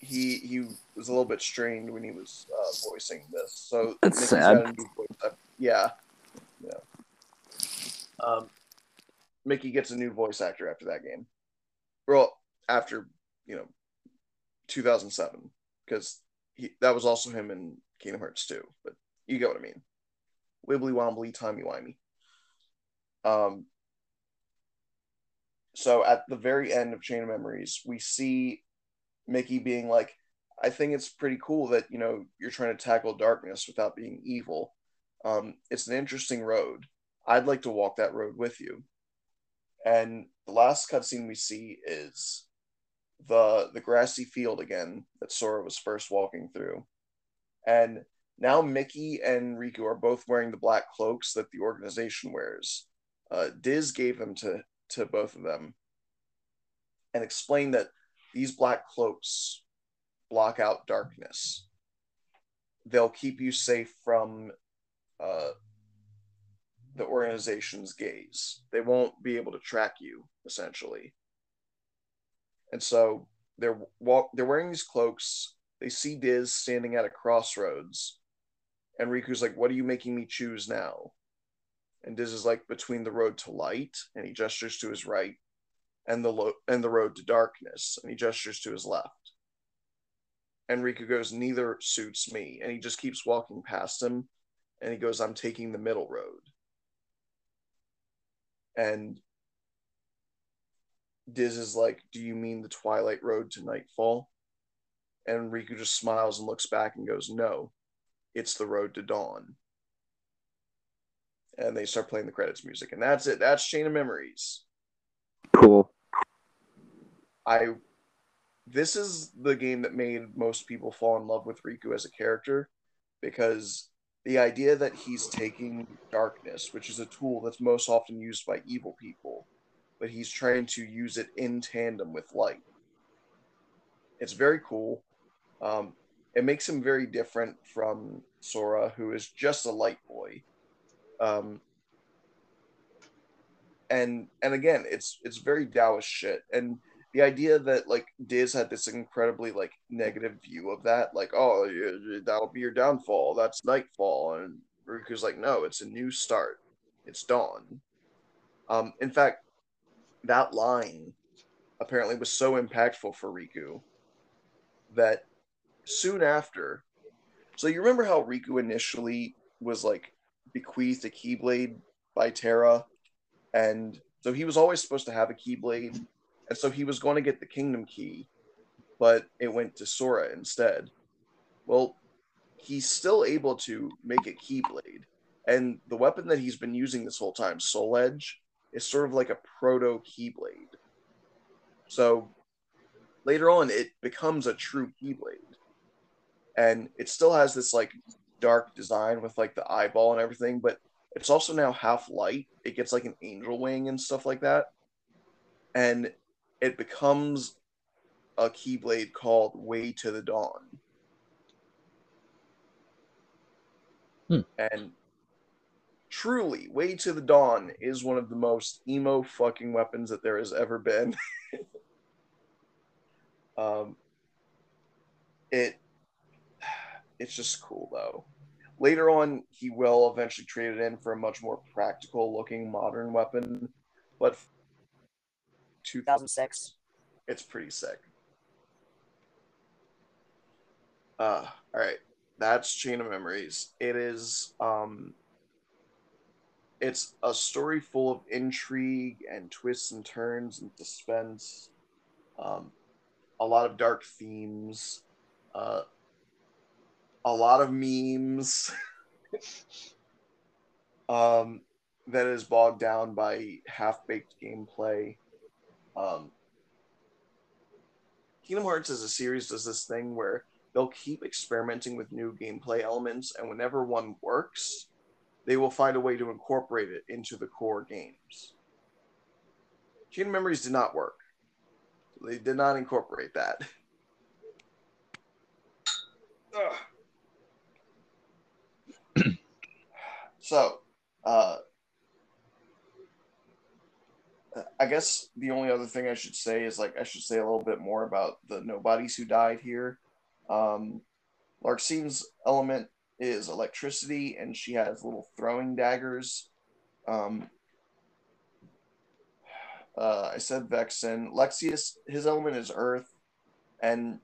he he was a little bit strained when he was uh, voicing this. So That's Mickey's sad. got a new voice Yeah, yeah. Um, Mickey gets a new voice actor after that game. Well, after you know, 2007, because that was also him in Kingdom Hearts 2. But you get what I mean. Wibbly wobbly, timey wimey. Um. So at the very end of Chain of Memories, we see Mickey being like, I think it's pretty cool that, you know, you're trying to tackle darkness without being evil. Um, it's an interesting road. I'd like to walk that road with you. And the last cutscene we see is the the grassy field again that Sora was first walking through. And now Mickey and Riku are both wearing the black cloaks that the organization wears. Uh, Diz gave them to, to both of them and explained that these black cloaks block out darkness. They'll keep you safe from uh, the organization's gaze. They won't be able to track you, essentially. And so they're walk they're wearing these cloaks. They see Diz standing at a crossroads, and Riku's like, "What are you making me choose now?" And Diz is like, "Between the road to light," and he gestures to his right, and the lo- and the road to darkness, and he gestures to his left. And Riku goes, "Neither suits me," and he just keeps walking past him, and he goes, "I'm taking the middle road." And Diz is like, "Do you mean the Twilight Road to Nightfall?" And Riku just smiles and looks back and goes, "No, it's the road to dawn." And they start playing the credits music, and that's it. That's Chain of Memories. Cool. I this is the game that made most people fall in love with Riku as a character because the idea that he's taking darkness, which is a tool that's most often used by evil people, but he's trying to use it in tandem with light. It's very cool. Um, it makes him very different from Sora, who is just a light boy. Um, and and again, it's it's very Taoist shit. And the idea that like Diz had this incredibly like negative view of that, like oh that'll be your downfall, that's nightfall, and Riku's like no, it's a new start, it's dawn. Um, in fact, that line apparently was so impactful for Riku that soon after, so you remember how Riku initially was like bequeathed a Keyblade by Terra, and so he was always supposed to have a Keyblade and so he was going to get the kingdom key, but it went to Sora instead. Well, he's still able to make a keyblade, and the weapon that he's been using this whole time, Soul Eater, is sort of like a proto keyblade. So later on, it becomes a true keyblade, and it still has this like dark design with like the eyeball and everything, but it's also now half light. It gets like an angel wing and stuff like that, and it becomes a keyblade called Way to the Dawn. Hmm. And truly, Way to the Dawn is one of the most emo fucking weapons that there has ever been. um, it it's just cool though. Later on, he will eventually trade it in for a much more practical looking modern weapon, but 2006. it's pretty sick. Uh, all right, that's Chain of Memories. It is um, it's a story full of intrigue and twists and turns and suspense. Um, a lot of dark themes. Uh, a lot of memes. um, that is bogged down by half baked gameplay. Um, Kingdom Hearts as a series does this thing where they'll keep experimenting with new gameplay elements, and whenever one works, they will find a way to incorporate it into the core games. Kingdom Memories did not work. They did not incorporate that. So, uh, I guess the only other thing I should say is like I should say a little bit more about the nobodies who died here. Um, Larxene's element is electricity, and she has little throwing daggers. Um, uh, I said Vexen. Lexaeus, his element is earth, and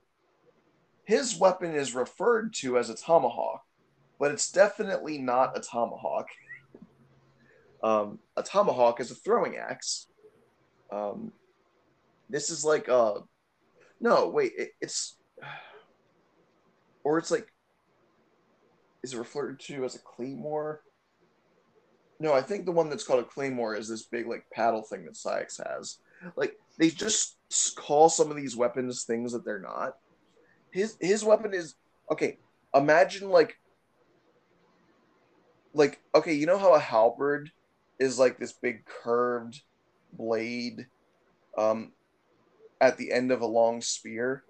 his weapon is referred to as a tomahawk, but it's definitely not a tomahawk. Um, a tomahawk is a throwing axe. Um, this is like uh, no, wait, it, it's or it's like is it referred to as a claymore? No, I think the one that's called a claymore is this big like paddle thing that Saïx has. Like they just call some of these weapons things that they're not. His his weapon is okay. Imagine like like okay, you know how a halberd is like this big curved blade um at the end of a long spear?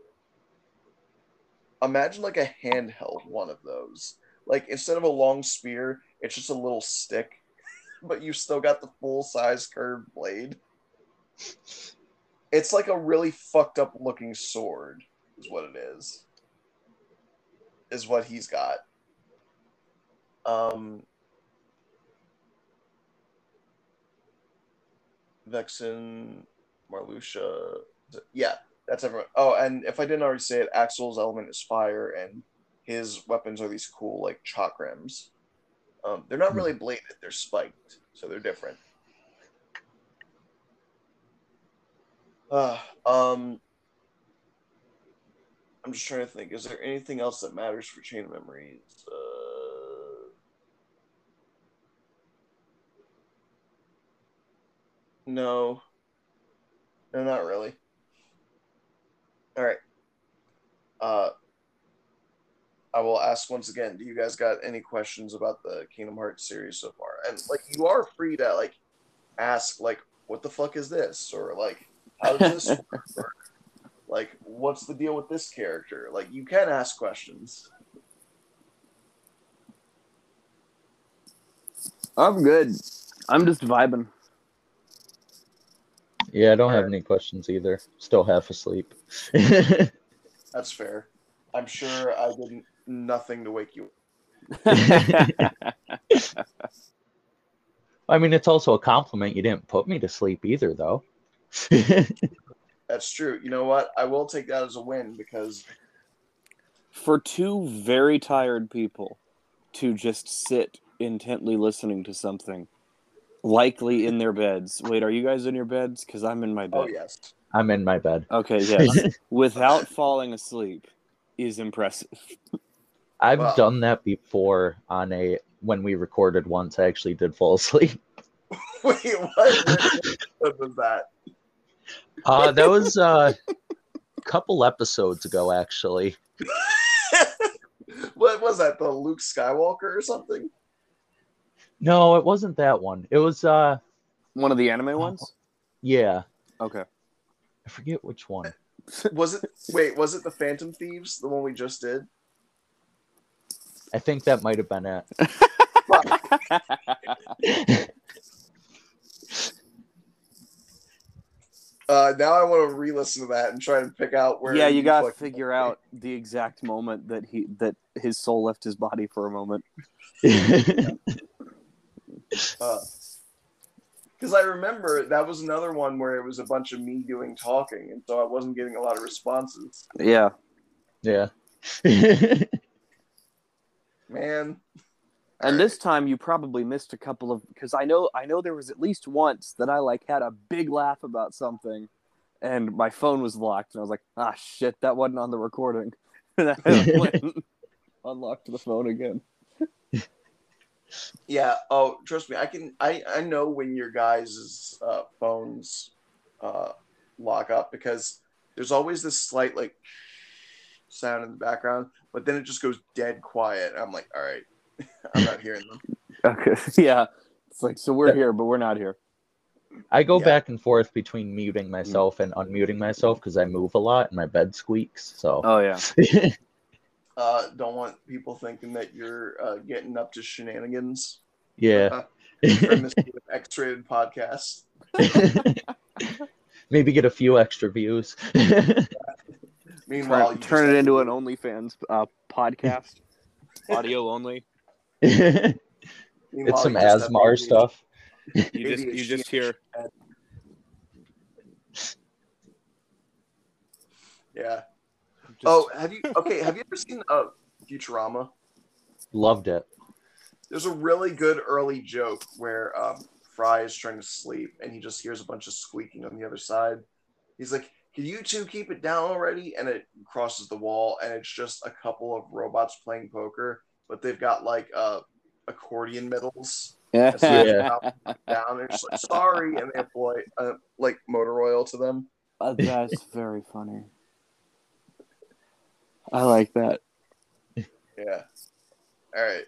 Imagine like a handheld one of those. Like instead of a long spear, it's just a little stick, but you've still got the full size curved blade. It's like a really fucked up looking sword, is what it is. Is what he's got. Um, Vexen, Marluxia. Yeah, that's everyone. Oh, and if I didn't already say it, Axel's element is fire, and his weapons are these cool like chakrams. Um, they're not really bladed; they're spiked, so they're different. Uh, um, I'm just trying to think. Is there anything else that matters for Chain of Memories? Uh, no, no, not really. All right. Uh, I will ask once again. Do you guys got any questions about the Kingdom Hearts series so far? And like, you are free to like ask, like, what the fuck is this, or like, how does this work? like, what's the deal with this character? Like, you can ask questions. I'm good. I'm just vibing. Yeah, I don't have any questions either. Still half asleep. That's fair. I'm sure I did nothing to wake you. I mean, it's also a compliment. You didn't put me to sleep either, though. That's true. You know what? I will take that as a win because For two very tired people to just sit intently listening to something, likely in their beds. Wait, are you guys in your beds? Because I'm in my bed. oh yes, I'm in my bed. Okay, yes. Without falling asleep is impressive. I've Wow. done that before on a when we recorded once. I actually did fall asleep. wait, what? what was that? Uh, that was uh, a couple episodes ago, actually. what was that? The Luke Skywalker or something? No, it wasn't that one. It was uh, One of the anime ones? yeah, Okay. I forget which one. Was it? Wait, was it the Phantom Thieves? The one we just did? I think that might have been it. Uh, now I want to re-listen to that and try and pick out where. yeah, you got to fucking- figure out the exact moment that he that his soul left his body for a moment. Because I remember that was another one where it was a bunch of me doing talking, and so I wasn't getting a lot of responses. Yeah. yeah. Man, And this time you probably missed a couple of because I know I know there was at least once that I like had a big laugh about something and my phone was locked and I was like, ah shit, that wasn't on the recording. and I went unlocked the phone again. Yeah. Oh, trust me. I can. I I know when your guys' uh, phones uh, lock up because there's always this slight like sound in the background, but then it just goes dead quiet. I'm like, all right, I'm not hearing them. Okay. Yeah. It's like so we're here, but we're not here. I go Yeah. back and forth between muting myself and unmuting myself because I move a lot and my bed squeaks. So Oh yeah. Uh, don't want people thinking that you're uh, getting up to shenanigans. yeah. from this X-rated podcast. Maybe get a few extra views. Meanwhile, Turn, turn it into an OnlyFans uh, podcast, audio only. it's some you just ASMR stuff. You just you just hear Yeah. Just, Oh, have you? Okay, have you ever seen uh, Futurama? Loved it. There's a really good early joke where um, Fry is trying to sleep and he just hears a bunch of squeaking on the other side. He's like, "Can you two keep it down already?" And it crosses the wall, and it's just a couple of robots playing poker, but they've got like uh, accordion middles yeah. Yeah. down. They're just like, "Sorry," and they apply uh, like motor oil to them. Uh, that's very funny. I like that. Yeah. All right.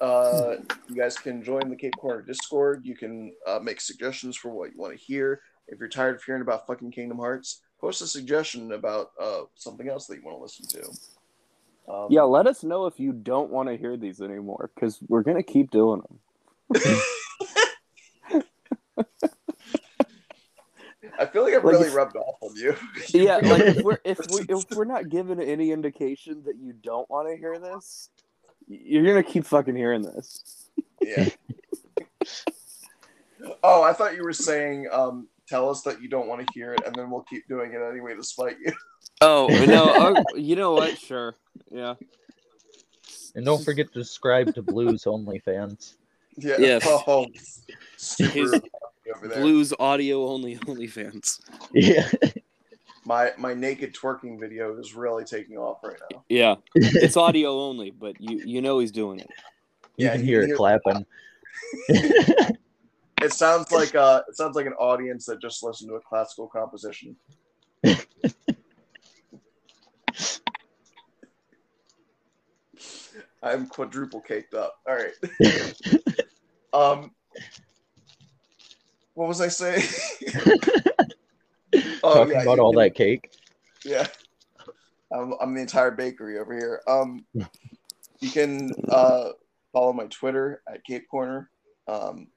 Uh, you guys can join the Cape Corner Discord. You can uh, make suggestions for what you want to hear. If you're tired of hearing about fucking Kingdom Hearts, post a suggestion about uh, something else that you want to listen to. Um, Yeah, let us know if you don't want to hear these anymore, because we're gonna keep doing them. I feel like I've Like really rubbed off on you. Yeah, like if we're if we if we're not given any indication that you don't want to hear this, you're gonna keep fucking hearing this. yeah. Oh, I thought you were saying, um, tell us that you don't want to hear it, and then we'll keep doing it anyway to spite you. Oh no! oh, you know what? Sure. Yeah. And don't forget to subscribe to Blues OnlyFans. Yeah. Yes. Oh, super His over there. Blues audio only OnlyFans. Yeah. My my naked twerking video is really taking off right now. Yeah, it's audio only, but you you know he's doing it. You Yeah, can you hear can it hear- clapping. It sounds like uh it sounds like an audience that just listened to a classical composition. I'm quadruple caked up. All right. um what was I saying? oh Talking yeah, about all can- that cake. Yeah. I'm, I'm the entire bakery over here. Um, you can uh, follow my Twitter at Cape Corner. Um,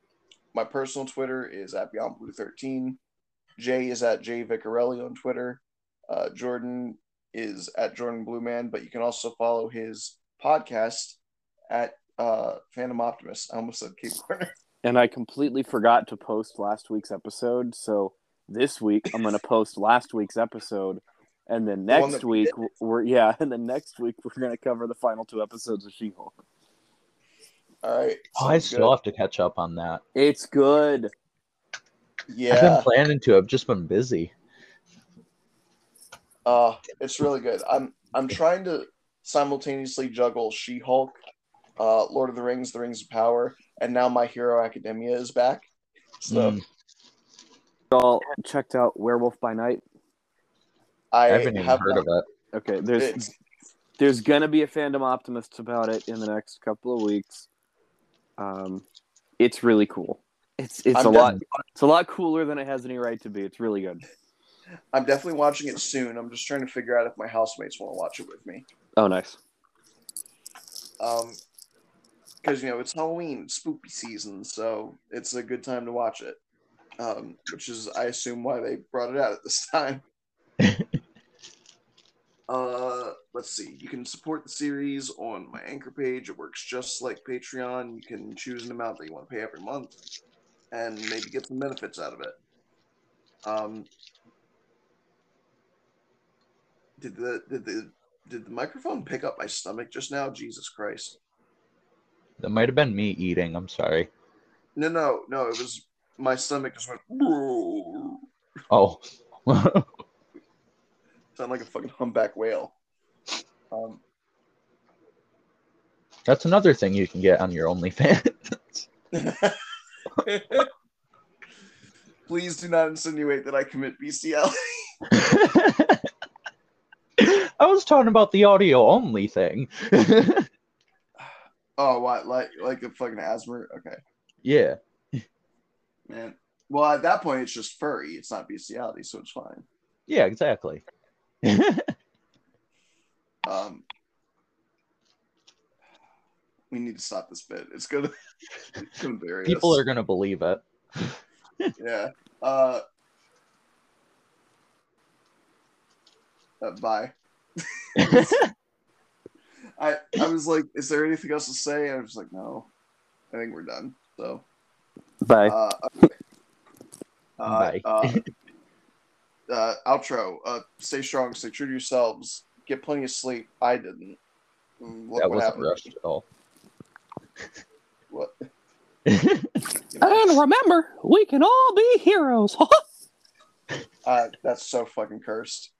my personal Twitter is at Beyond Blue 13. Jay is at Jay Vicciarelli on Twitter. Uh, Jordan is at Jordan Blue Man, but you can also follow his podcast at uh, Phantom Optimist. I almost said Cape Corner. And I completely forgot to post last week's episode, so this week I'm gonna post last week's episode, and then next that we week we're yeah, and then next week we're gonna cover the final two episodes of She-Hulk. All right. Oh, I still good. have to catch up on that. It's good. Yeah. I've been planning to. I've just been busy. Uh, it's really good. I'm I'm trying to simultaneously juggle She-Hulk, uh, Lord of the Rings, The Rings of Power, and now My Hero Academia is back. So Mm, Y'all checked out Werewolf by Night. I I haven't even have heard of it. Okay, there's It's, there's gonna be a fandom optimist about it in the next couple of weeks. Um, it's really cool. It's it's I'm a lot. It's a lot cooler than it has any right to be. It's really good. I'm definitely watching it soon. I'm just trying to figure out if my housemates want to watch it with me. Oh, nice. Um, because you know it's Halloween, it's spooky season, so it's a good time to watch it. Um, which is, I assume, why they brought it out at this time. uh, let's see. You can support the series on my anchor page. It works just like Patreon. You can choose an amount that you want to pay every month, and maybe get some benefits out of it. Um, did the did the did the microphone pick up my stomach just now? Jesus Christ! That might have been me eating. I'm sorry. No, no, no. It was my stomach just went. Oh. Sound like a fucking humpback whale. Um, That's another thing you can get on your OnlyFans. Please do not insinuate that I commit bestiality. I was talking about the audio only thing. Oh, what? Like like a fucking asthma? Okay, yeah. man. Well, at that point, it's just furry. It's not bestiality, so it's fine. Yeah, exactly. Um, we need to stop this bit. It's gonna, it's gonna bury People us. are gonna believe it. Yeah. Uh, uh, bye. I I was like, is there anything else to say? And I was like, no. I think we're done. So, Bye. uh, okay. Uh, Bye. uh, uh, outro. Uh, stay strong. Stay true to yourselves. Get plenty of sleep. I didn't. Look that what wasn't happened. rushed at all. What? And remember, we can all be heroes. Uh, that's so fucking cursed.